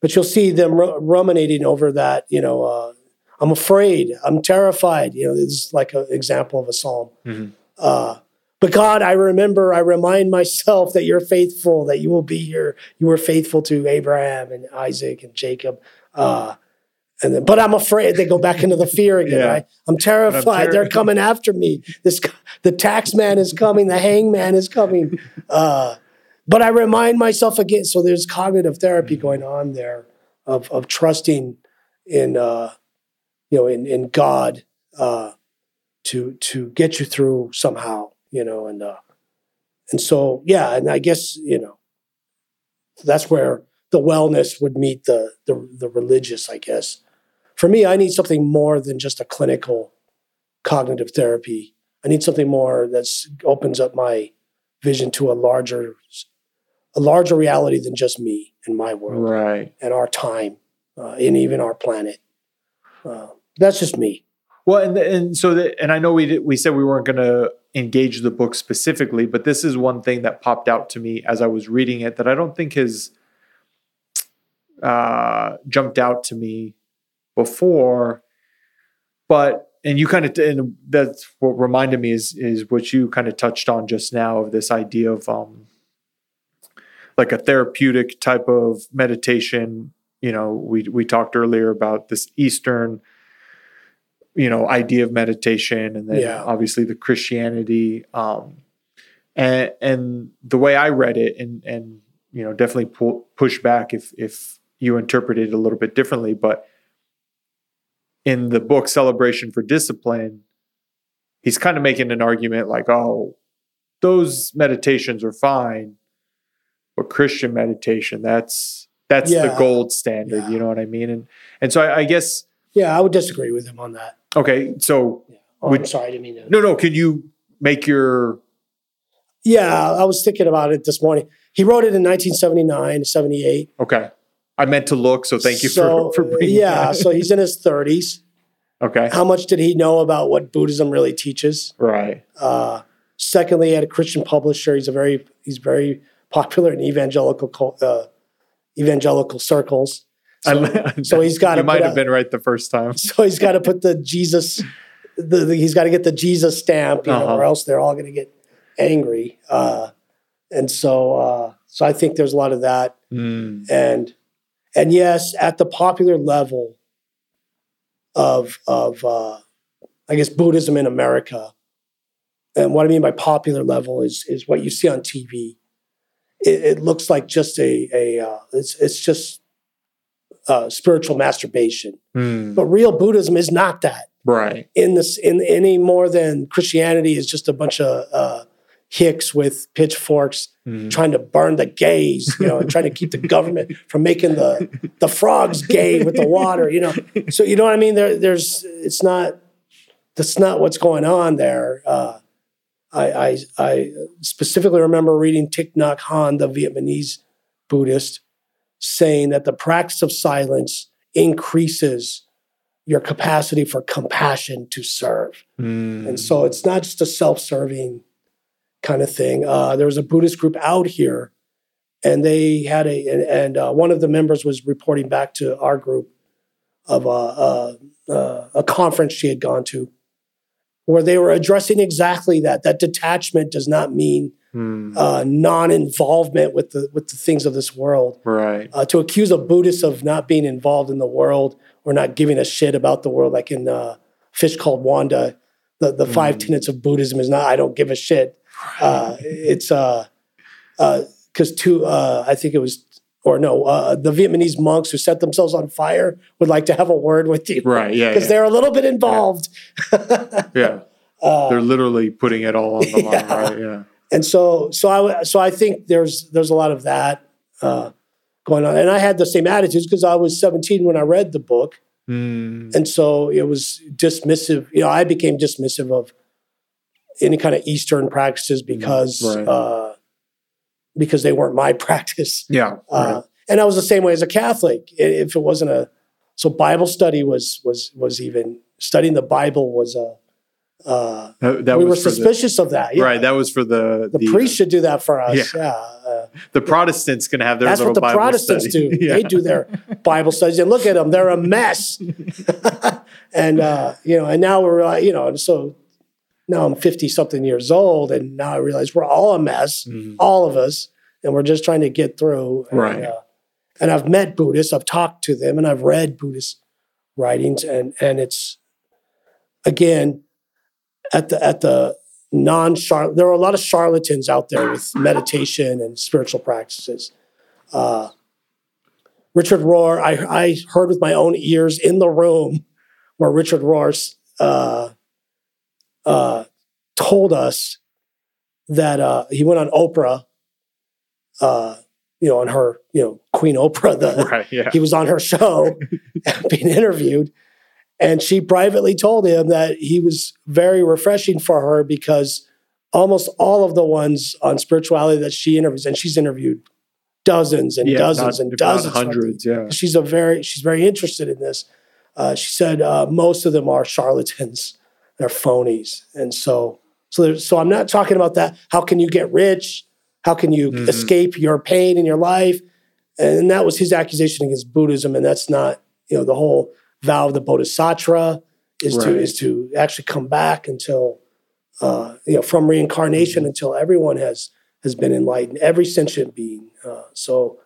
but you'll see them ru- ruminating over that. You know, uh, I'm afraid, I'm terrified. You know, this is like an example of a psalm. Mhm. Uh, but God, I remember, I remind myself that you're faithful, that you will be here. You were faithful to Abraham and Isaac and Jacob. Uh, and then, but I'm afraid they go back into the fear again. Yeah. Right? I'm terrified. terri- They're coming after me. This, the tax man is coming. The hangman is coming. Uh, but I remind myself again. So there's cognitive therapy going on there of of trusting in uh, you know in in God uh, to to get you through somehow. You know, and uh, and so yeah, and I guess you know that's where the wellness would meet the the, the religious. I guess for me, I need something more than just a clinical cognitive therapy. I need something more that's opens up my vision to a larger a larger reality than just me and my world Right. and our time uh, and even our planet. Uh, that's just me. Well, and and so that, and I know we did, we said we weren't going to engage the book specifically, but this is one thing that popped out to me as I was reading it that I don't think has uh, jumped out to me before. But and you kind of and that's what reminded me is is what you kind of touched on just now of this idea of um like a therapeutic type of meditation. You know, we we talked earlier about this Eastern you know idea of meditation and then Yeah. obviously the christianity um and and the way i read it and and you know definitely pull, push back if if you interpret it a little bit differently but in the book celebration for discipline he's kind of making an argument like oh those meditations are fine but christian meditation that's that's the gold standard Yeah. you know what i mean and and so I, I guess Yeah, I would disagree with him on that. okay so Oh, Would- I'm sorry, I didn't mean to. no, no. Can you make your Yeah, I was thinking about it this morning. He wrote it in 1979, 78. okay? I meant to look, so thank you so, for for bringing. Yeah, so he's in his 30s. okay, How much did he know about what Buddhism really teaches? right. Uh, secondly, he had a Christian publisher. He's a very he's very popular in evangelical uh, evangelical circles. So, so he's got to might have been right the first time. so he's got to put the Jesus. The, the- he's got to get the Jesus stamp, you know, Uh-huh. or else they're all going to get angry. Uh, and so, uh, so I think there's a lot of that. Mm, and and yes, at the popular level of of uh, I guess Buddhism in America, and what I mean by popular level is is what you see on TV. It, it looks like just a a uh, it's it's just uh, spiritual masturbation, mm, but real Buddhism is not that. right. In this, in any more than Christianity is just a bunch of uh, hicks with pitchforks Mm, trying to burn the gays, you know, and trying to keep the government from making the the frogs gay with the water, you know. So you know what I mean? There, there's it's not that's not what's going on there. Uh, I, I I specifically remember reading Thich Nhat Hanh, the Vietnamese Buddhist, saying that the practice of silence increases your capacity for compassion to serve. mm, And so it's not just a self-serving kind of thing. Uh, there was a Buddhist group out here, and they had a and, and uh, one of the members was reporting back to our group of a, a, a, a conference she had gone to, where they were addressing exactly that. That detachment does not mean mm, uh, non-involvement with the with the things of this world. right. Uh, to accuse a Buddhist of not being involved in the world or not giving a shit about the world, like in uh, Fish Called Wanda, the, the five Mm. tenets of Buddhism is not I don't give a shit. Uh, it's uh, because two, uh, I think it was, or no, uh, the Vietnamese monks who set themselves on fire would like to have a word with you, Right. Yeah. Because Yeah. they're a little bit involved. yeah. Uh, They're literally putting it all on the line. Yeah. Right. Yeah. and so so I so I think there's there's a lot of that. Uh, going on. And I had the same attitudes because I was 17 when I read the book. Mm, And so it was dismissive. You know, I became dismissive of any kind of Eastern practices because right. Uh, because they weren't my practice. yeah. Uh, And I was the same way as a Catholic. If it wasn't a so Bible study was was was even studying the Bible was a uh, That, that we were for the- suspicious of that. Yeah. right. That was for the The, priest should do that for us. Yeah. Yeah. Uh, The Protestants can have their that's what the Bible Protestants study. do. Yeah. They do their Bible studies, and look at them; they're a mess. and uh, you know, and now we're like, you know, and so now I'm fifty something years old, and now I realize we're all a mess, Mhm. all of us, and we're just trying to get through. And, Right. Uh, and I've met Buddhists, I've talked to them, and I've read Buddhist writings, and and it's again at the at the non char there are a lot of charlatans out there with meditation and spiritual practices. Uh, Richard Rohr, I I heard with my own ears in the room where Richard Rohr uh, uh, told us that uh, he went on Oprah, uh, you know, on her, you know, Queen Oprah, the, Right. Yeah. he was on her show being interviewed and she privately told him that he was very refreshing for her because almost all of the ones on spirituality that she interviews and she's interviewed dozens and Yeah, dozens not- and dozens hundreds. Yeah. she's a very she's very interested in this uh, she said uh, most of them are charlatans they're phonies. And so so there's, so i'm not talking about that how can you get rich? How can you Mhm. escape your pain in your life? And that was his accusation against buddhism and that's not you know the whole vow of the bodhisattva is to is to actually come back until uh, you know from reincarnation Mm-hmm. until everyone has has been enlightened every sentient being. Uh, so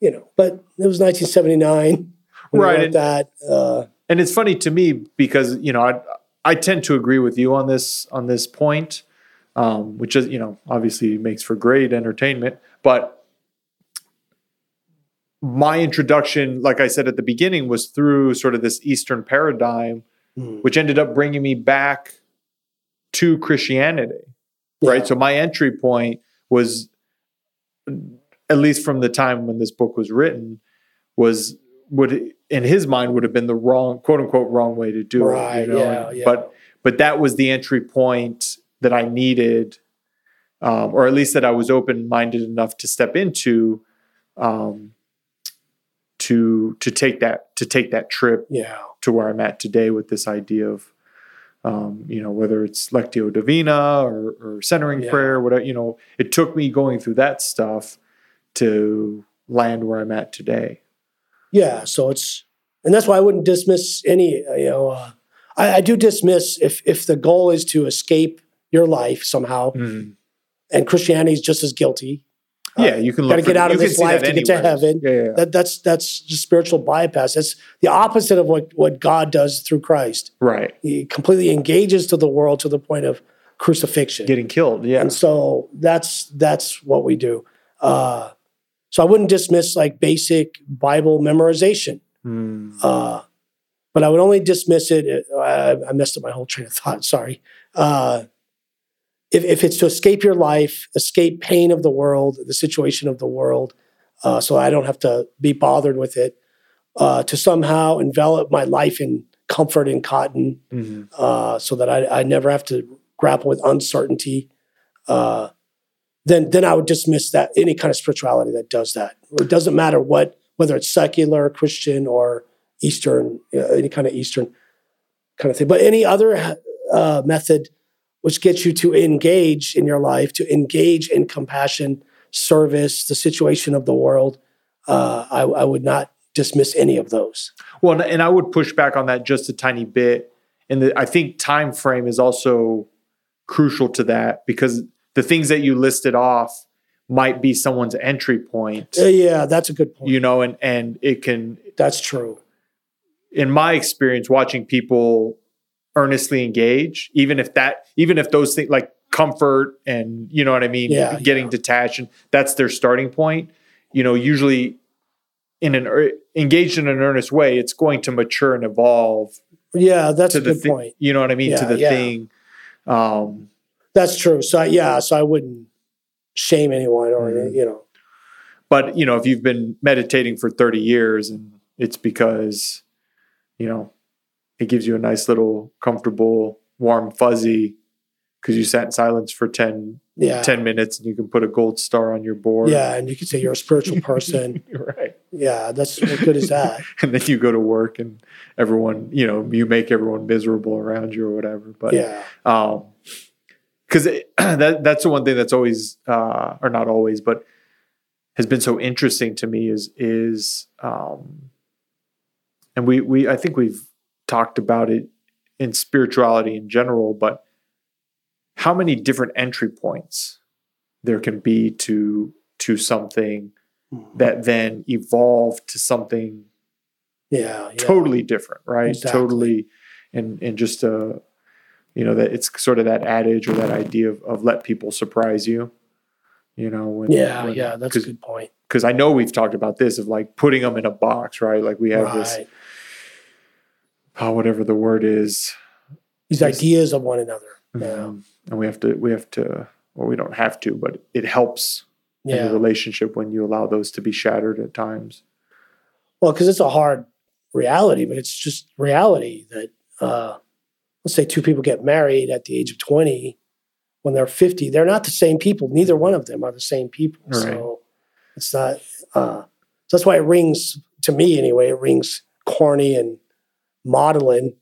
you know but it was 1979 Right, that uh, and it's funny to me because you know I I tend to agree with you on this on this point, um, which is you know obviously makes for great entertainment. But my introduction, like I said at the beginning, was through sort of this Eastern paradigm, mm, which ended up bringing me back to Christianity. Right. So my entry point was, at least from the time when this book was written, was would in his mind would have been the wrong quote unquote wrong way to do right it. You know? yeah, And- yeah. But but that was the entry point that I needed, um, or at least that I was open minded enough to step into, um, to to take that to take that trip yeah to where I'm at today with this idea of, um, you know, whether it's Lectio Divina or, or centering Yeah. prayer, whatever, you know, it took me going through that stuff to land where I'm at today. Yeah, so it's and that's why I wouldn't dismiss any. uh, You know, uh, I, I do dismiss if if the goal is to escape your life somehow, and Christianity is just as guilty. Yeah, you can Got to get out of this life to get to heaven. Yeah, yeah, That that's that's just spiritual bypass. That's the opposite of what what God does through Christ. right. He completely engages to the world to the point of crucifixion. Getting killed. Yeah. And so that's that's what we do. Uh, so I wouldn't dismiss like basic Bible memorization. Mm. Uh, but I would only dismiss it. I, I messed up my whole train of thought. Sorry. Uh, if, if it's to escape your life, escape pain of the world, the situation of the world, uh, so I don't have to be bothered with it, uh, to somehow envelop my life in comfort and cotton, Mhm. uh, so that I, I never have to grapple with uncertainty, uh, then then I would dismiss that any kind of spirituality that does that. It doesn't matter what whether it's secular, Christian, or Eastern, you know, any kind of Eastern kind of thing. But any other uh, method which gets you to engage in your life, to engage in compassion, service, the situation of the world, uh, I, I would not dismiss any of those. Well, and- I would push back on that just a tiny bit. And the, I think time frame is also crucial to that because the things that you listed off might be someone's entry point, yeah, that's a good point. you know, and and it can, that's true. in my experience, watching people earnestly engage, even if that, even if those things like comfort and you know what I mean, Yeah, getting yeah. detached, and that's their starting point. You know, usually in an ear- engaged in an earnest way, it's going to mature and evolve Yeah, that's a the good thi- point. You know what I mean? to the yeah. thing. Um, That's true. So yeah, so I wouldn't shame anyone or Mhm. you know. but you know, if you've been meditating for 30 years and it's because, you know, it gives you a nice little comfortable, warm fuzzy because you sat in silence for 10, Yeah. 10 minutes and you can put a gold star on your board. Yeah, and you can say you're a spiritual person. right. yeah, that's what good is that? And then you go to work and everyone, you know, you make everyone miserable around you or whatever. But Yeah, um because that that's the one thing that's always uh or not always but has been so interesting to me is is um and we we I think we've talked about it in spirituality in general but how many different entry points there can be to to something that then evolve to something yeah, yeah. totally different, right? Exactly. Totally, and and just uh, you know that it's sort of that adage or that idea of, of let people surprise you. You know, when, Yeah, when- yeah, that's a good point. Because I know we've talked about this of like putting them in a box, right? Like we have this, Right. oh, whatever the word is, These Yes. ideas of one another. Yeah, um, and we have to we have to well we don't have to, but it helps in a relationship when you allow those to be shattered at times. Well, because it's a hard reality, but it's just reality that uh, let's say two people get married at the age of twenty. When they're fifty, they're not the same people. Neither one of them are the same people. Right. So it's not. Uh, so that's why it rings to me anyway. It rings corny and modeling.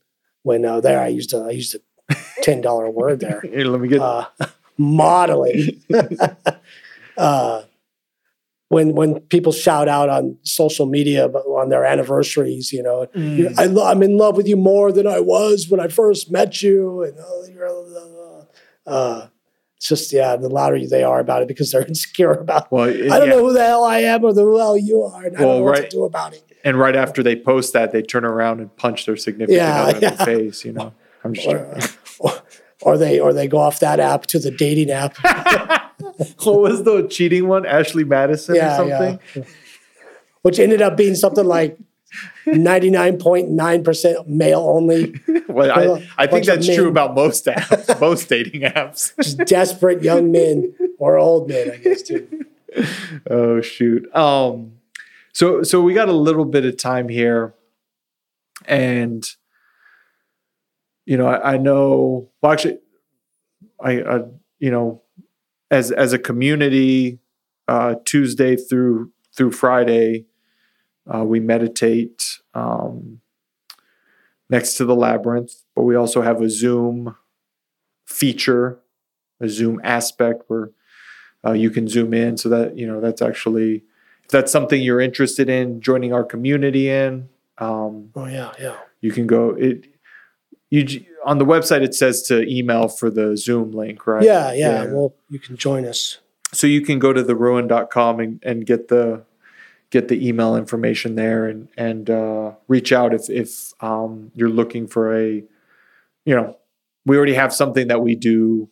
When uh, there, I used a I used a ten dollar word there. Here, let me get uh, modeling. uh, when when people shout out on social media on their anniversaries, you know, you- I lo- I'm in love with you more than I was when I first met you, and oh, you're, uh, it's just yeah, the louder they are about it because they're insecure about. well, I don't yeah. know who the hell I am or the who the hell you are, and I don't know what right. to do about it. And right after they post that, they turn around and punch their significant Yeah, other in the face. You know, I'm just Or, or, or they or they go off that app to the dating app. what was the cheating one? Ashley Madison or something? Which ended up being something like 99.9% male only, Well, Well, I, I think that's true about most apps, most dating apps. just desperate young men or old men, I guess, too. oh shoot. Um, so so we got a little bit of time here, and you know I, I know. Well, actually, I, I you know as as a community, uh, Tuesday through through Friday, uh, we meditate um, next to the labyrinth, but we also have a Zoom feature, a Zoom aspect where uh, you can zoom in so that you know that's actually if that's something you're interested in joining our community in um, Oh, yeah, yeah. you can go it you on the website it says to email for the zoom link right Yeah, yeah. Well, you can join us. so you can go to theruin.com and, and get the get the email information there and and uh, reach out if if um, you're looking for a you know we already have something that we do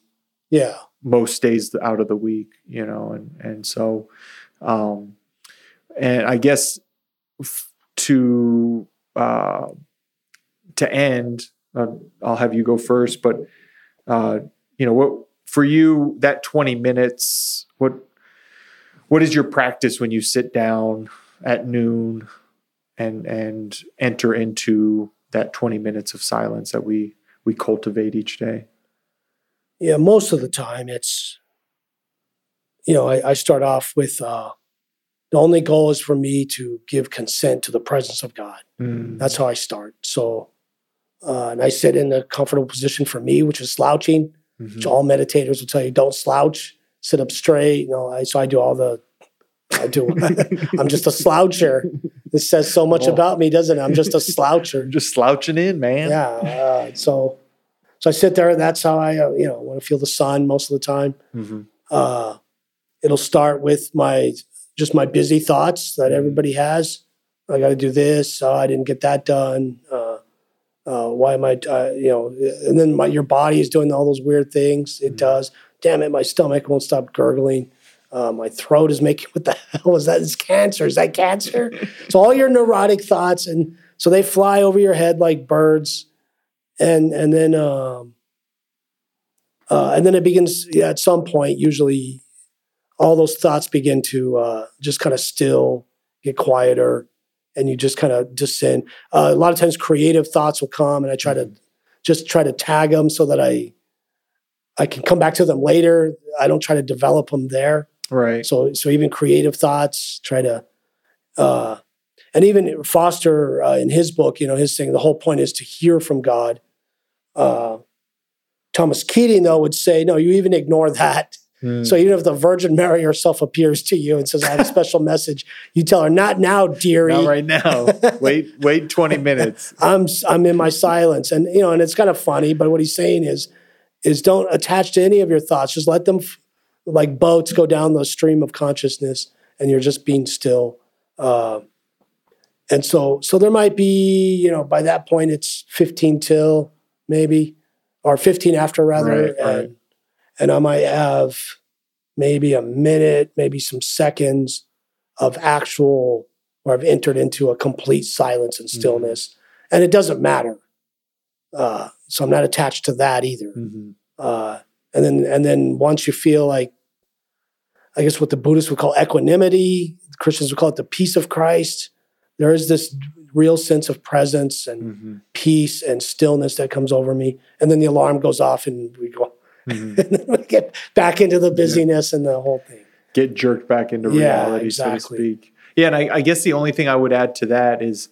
Yeah. most days out of the week, you know, and and so, um, and I guess to uh, to end, uh, I'll have you go first, but uh, you know what for you that twenty minutes, what what is your practice when you sit down at noon and and enter into that twenty minutes of silence that we we cultivate each day? Yeah, most of the time it's, you know, I, I start off with uh, the only goal is for me to give consent to the presence of God. Mm. That's how I start. So, uh, and I sit in a comfortable position for me, which is slouching. Mhm. Which all meditators will tell you don't slouch, sit up straight. You know, I, so I do all the. I do. I'm just a sloucher. This says so much Oh. about me, doesn't it? I'm just a sloucher. just slouching in, man. Yeah. Uh, so, so I sit there, and that's how I, uh, you know, want to feel the sun most of the time. hmm Uh, it'll start with my just my busy thoughts that everybody has. I got to do this. Oh, I didn't get that done. Uh, why am I? Uh, you know, and then my, your body is doing all those weird things. It Mhm. does. Damn it, my stomach won't stop gurgling. Uh, my throat is making. What the hell is that? Is cancer? Is that cancer? so all your neurotic thoughts, and so they fly over your head like birds, and and then um, uh, and then it begins. Yeah, at some point, usually all those thoughts begin to uh, just kind of still, get quieter, and you just kind of descend. Uh, a lot of times, creative thoughts will come, and I try to just try to tag them so that I I can come back to them later. I don't try to develop them there. Right. So so even creative thoughts, try to, uh, and even Foster uh, in his book, you know, his thing. The whole point is to hear from God. Uh, Thomas Keating though would say, no, you even ignore that. Mm. So even if the Virgin Mary herself appears to you and says, "I have a special message," you tell her, "Not now, dearie. Not right now. wait, wait 20 minutes. I'm I'm in my silence." And you know, and it's kind of funny, but what he's saying is, is don't attach to any of your thoughts. Just let them, f- like boats, go down the stream of consciousness, and you're just being still. Uh, and so, so there might be, you know, by that point it's 15 till maybe, or 15 after rather, Right, and right. And I might have maybe a minute, maybe some seconds of actual where I've entered into a complete silence and stillness, and it doesn't matter. Uh, so I'm not attached to that either. Mhm. Uh, and then and then once you feel like, I guess what the Buddhists would call equanimity, Christians would call it the peace of Christ. There is this real sense of presence and Mhm. peace and stillness that comes over me, and then the alarm goes off, and we go Mhm. and then we get back into the busyness and the whole thing. Get jerked back into Yeah, reality, so to speak. Yeah, and I, I guess the only thing I would add to that is,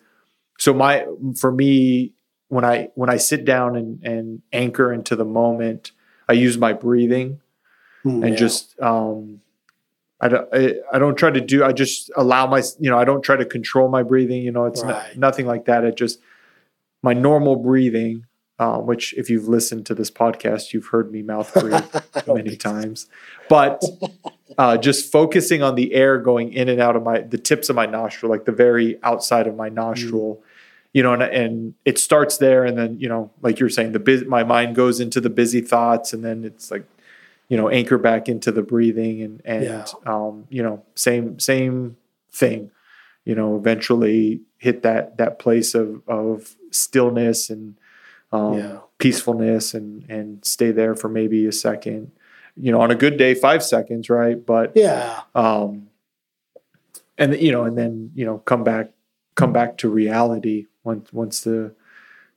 so my for me when I when I sit down and and anchor into the moment, I use my breathing Mm, and yeah. just um I don't I, I don't try to do I just allow my you know I don't try to control my breathing you know it's not, Right. nothing like that it just my normal breathing um, which if you've listened to this podcast you've heard me mouth breathe many times. But uh, just focusing on the air going in and out of my the tips of my nostril like the very outside of my nostril you know and, and it starts there and then you know like you're saying the bus- my mind goes into the busy thoughts and then it's like you know anchor back into the breathing and and Yeah. um, you know same same thing you know eventually hit that that place of of stillness and um, Yeah. peacefulness and and stay there for maybe a second you know on a good day five seconds right but yeah, um and you know and then you know come back come back to reality once once the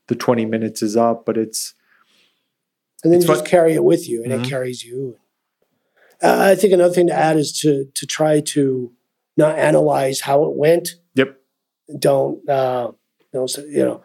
the 20 minutes is up but it's and then It's you just fun- carry it with you, and Mhm. it carries you. Uh, I think another thing to add is to to try to not analyze how it went. yep Don't uh? So, you know,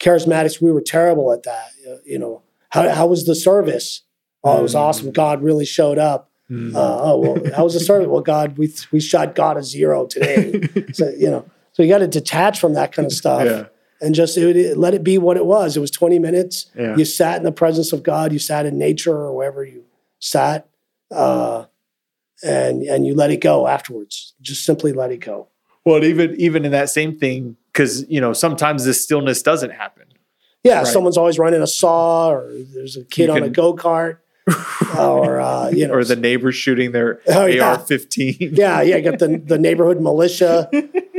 charismatics. We were terrible at that. uh, You know, how how was the service? Oh, it was Mm. awesome. God really showed up. Mm. Uh, oh, well, how was the service? Well, God, we we shot God a zero today. so you know, so you got to detach from that kind of stuff. yeah and just it, it- let it be what it was. It was 20 minutes. Yeah. You sat in the presence of God. You sat in nature or wherever you sat, uh, and and you let it go afterwards. Just simply let it go. well even even in that same thing because you know sometimes this stillness doesn't happen Yeah, Right. someone's always running a saw, or there's a kid You on a go kart, or uh, you know, or the neighbors shooting their Oh. AR-15 yeah, yeah. You got the the neighborhood militia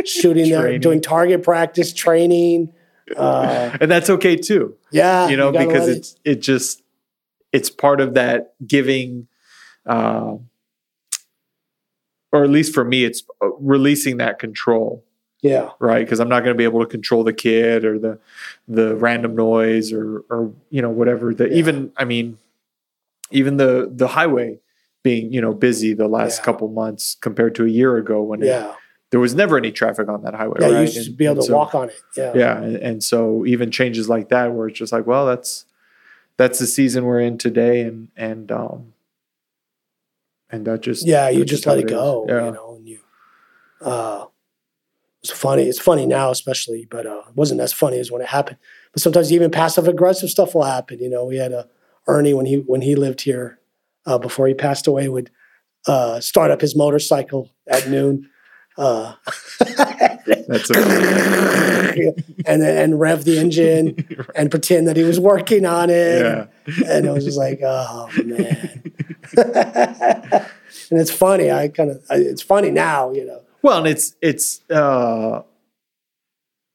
shooting there, Training. doing target practice, training. Uh, and that's okay too yeah, you know gotta because let it- it's it just it's part of that giving uh, or at least for me it's uh, releasing that control yeah, right because i'm not going to be able to control the kid or the the random noise or or you know whatever the Yeah. even i mean even the the highway being you know busy the last Yeah. couple months compared to a year ago when it- yeah, there was never any traffic on that highway yeah. right You used to And- be able to so- walk on it. Yeah, yeah and, and so even changes like that where it's just like well that's that's the season we're in today and and um and that just yeah. You just how let it go. yeah You know, and you. Uh, it's funny. It's funny now, especially, but uh, it wasn't as funny as when it happened. But sometimes even passive aggressive stuff will happen. You know, we had a Ernie when he when he lived here uh, before he passed away would uh, start up his motorcycle at noon. Uh, and and rev the engine and pretend that he was working on it. yeah And it was just like, oh man. and it's funny. I kind of, it's funny now, you know. Well and it's it's uh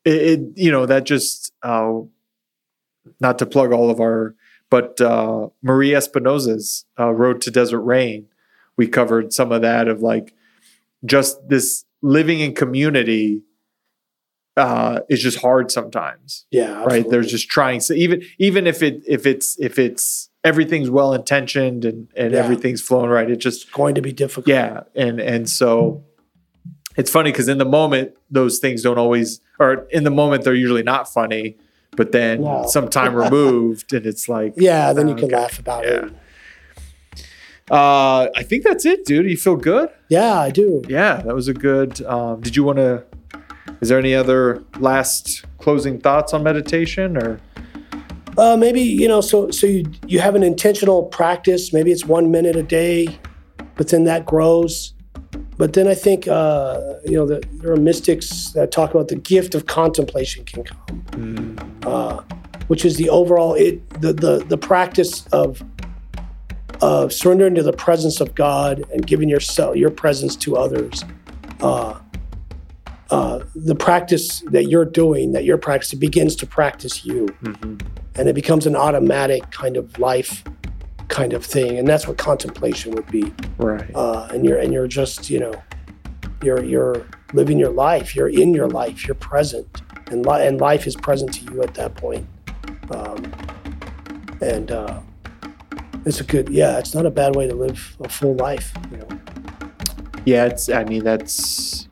it, it you know that just uh not to plug all of our but uh marie espinoza's uh, road to desert rain we covered some of that of like just this living in community uh, is just hard sometimes Yeah. right absolutely. there's just trying so even even if it if it's if it's everything's well intentioned and and Yeah. everything's flowing right it just going to be difficult. yeah and and so it's funny because in the moment those things don't always or in the moment they're usually not funny but then No. some time removed and it's like Yeah. Then you can Okay. laugh about Yeah. it. uh i think that's it dude you feel good Yeah, I do. yeah that was a good um did you want to is there any other last closing thoughts on meditation or Uh, maybe you know, so so you you have an intentional practice. Maybe it's one minute a day, but then that grows. But then I think uh, you know the, there are mystics that talk about the gift of contemplation can come, uh, which is the overall it the the the practice of of surrendering to the presence of God and giving yourself your presence to others. Uh, uh, the practice that you're doing, that you're practicing, begins to practice you. And it becomes an automatic kind of life kind of thing and that's what contemplation would be right uh, and you're and you're just you know you're you're living your life you're in your life you're present and, li- and life is present to you at that point um, and uh, it's a good yeah it's not a bad way to live a full life you know Yeah, it's. I mean, that's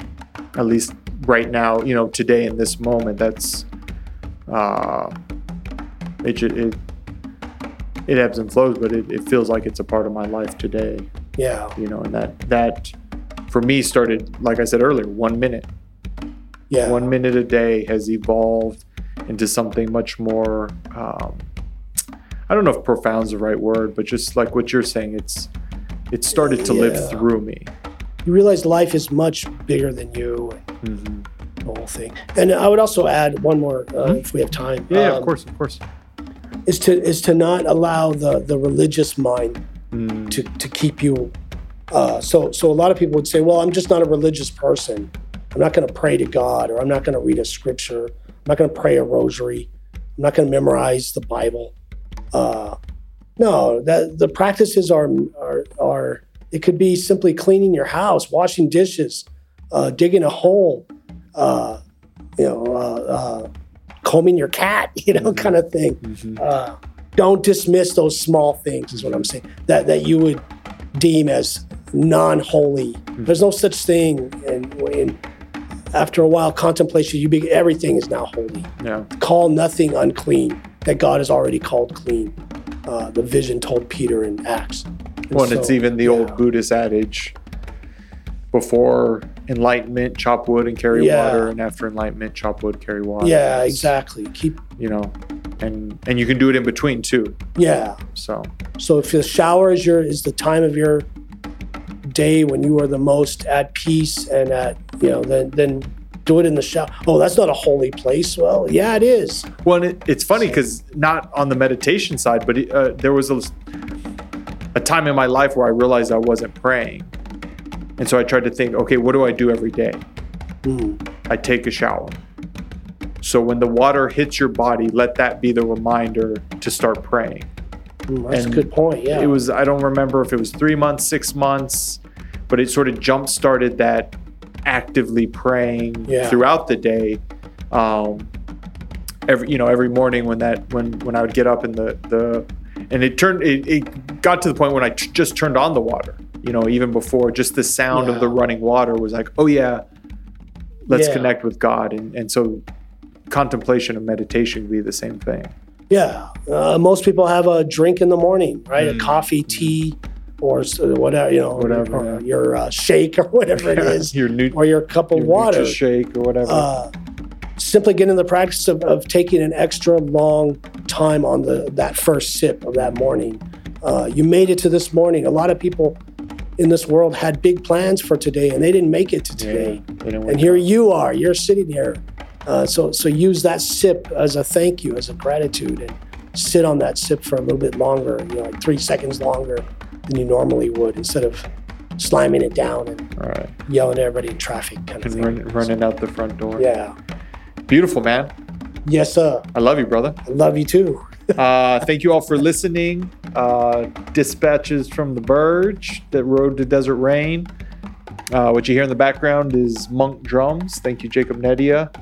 at least right now. You know, today in this moment, that's. Uh, it it it ebbs and flows, but it, it feels like it's a part of my life today. yeah You know, and that that for me started, like I said earlier, one minute. yeah One minute a day has evolved into something much more. Um, I don't know if profound's the right word, but just like what you're saying, it's it started to Yeah. live through me. you realize life is much bigger than you hmm the whole thing and i would also add one more uh, if we have time Yeah, Um, of course, of course. Is to is to not allow the the religious mind Mm, to to keep you. Uh, so so a lot of people would say, well, I'm just not a religious person. I'm not going to pray to God, or I'm not going to read a scripture. I'm not going to pray a rosary. I'm not going to memorize the Bible. Uh, no, that the practices are are are. It could be simply cleaning your house, washing dishes, uh, digging a hole, uh, you know, uh, uh, combing your cat, you know, kind of thing. Mhm. uh, don't dismiss those small things is what i'm saying that that you would deem as non-holy. There's no such thing and in, after a while contemplation you be everything is now holy. Yeah. call nothing unclean that god has already called clean. Uh, the vision told peter in acts. And Well, and it's even the yeah. old Buddhist adage before enlightenment, chop wood and carry Yeah. water, and after enlightenment, chop wood, carry water. yeah It's, exactly keep You know, and and you can do it in between too. yeah So So if the shower is your is the time of your day when you are the most at peace and at you know then then do it in the shower. Oh, that's not a holy place. Well, yeah, it is. Well, and it, it's funny because not on the meditation side, but uh, there was a, a time in my life where I realized I wasn't praying. And so I tried to think, okay, what do I do every day? Hmm. I take a shower. So when the water hits your body, let that be the reminder to start praying. Hmm, that's And a good point. Yeah. It was, I don't remember if it was three months, six months, but it sort of jump started that actively praying Yeah. throughout the day. Um, every, you know, every morning when that, when, when I would get up in the, the, and it turned, it, it got to the point when I t- just turned on the water, you know, even before just the sound of the running water was like, oh yeah, let's Yeah. connect with God. And, and so contemplation and meditation would be the same thing. yeah. Uh, most people have a drink in the morning, right? Mm. A coffee, tea, or whatever you know, Whatever, or yeah. your uh, shake or whatever it is, your new or your cup of your water. shake or whatever. uh, simply get in the practice of, of taking an extra long time on the that first sip of that morning. Uh, you made it to this morning. A lot of people in this world had big plans for today, and they didn't make it to today. didn't And here up. you are. You're sitting here. Uh, so so use that sip as a thank you, as a gratitude, and sit on that sip for a little bit longer. You know, like three seconds longer than you normally would, instead of slamming it down and All right. yelling at everybody in traffic, kind of And thing. run, running out the front door. Yeah. Beautiful, man. Yes, sir. I love you, brother. I love you too. Uh, thank you all for listening. uh, dispatches from the Verge, that Road to Desert Rain. Uh, what you hear in the background is Monk drums. Thank you, Jacob Nedia.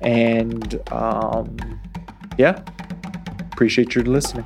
And um, yeah, appreciate your listening.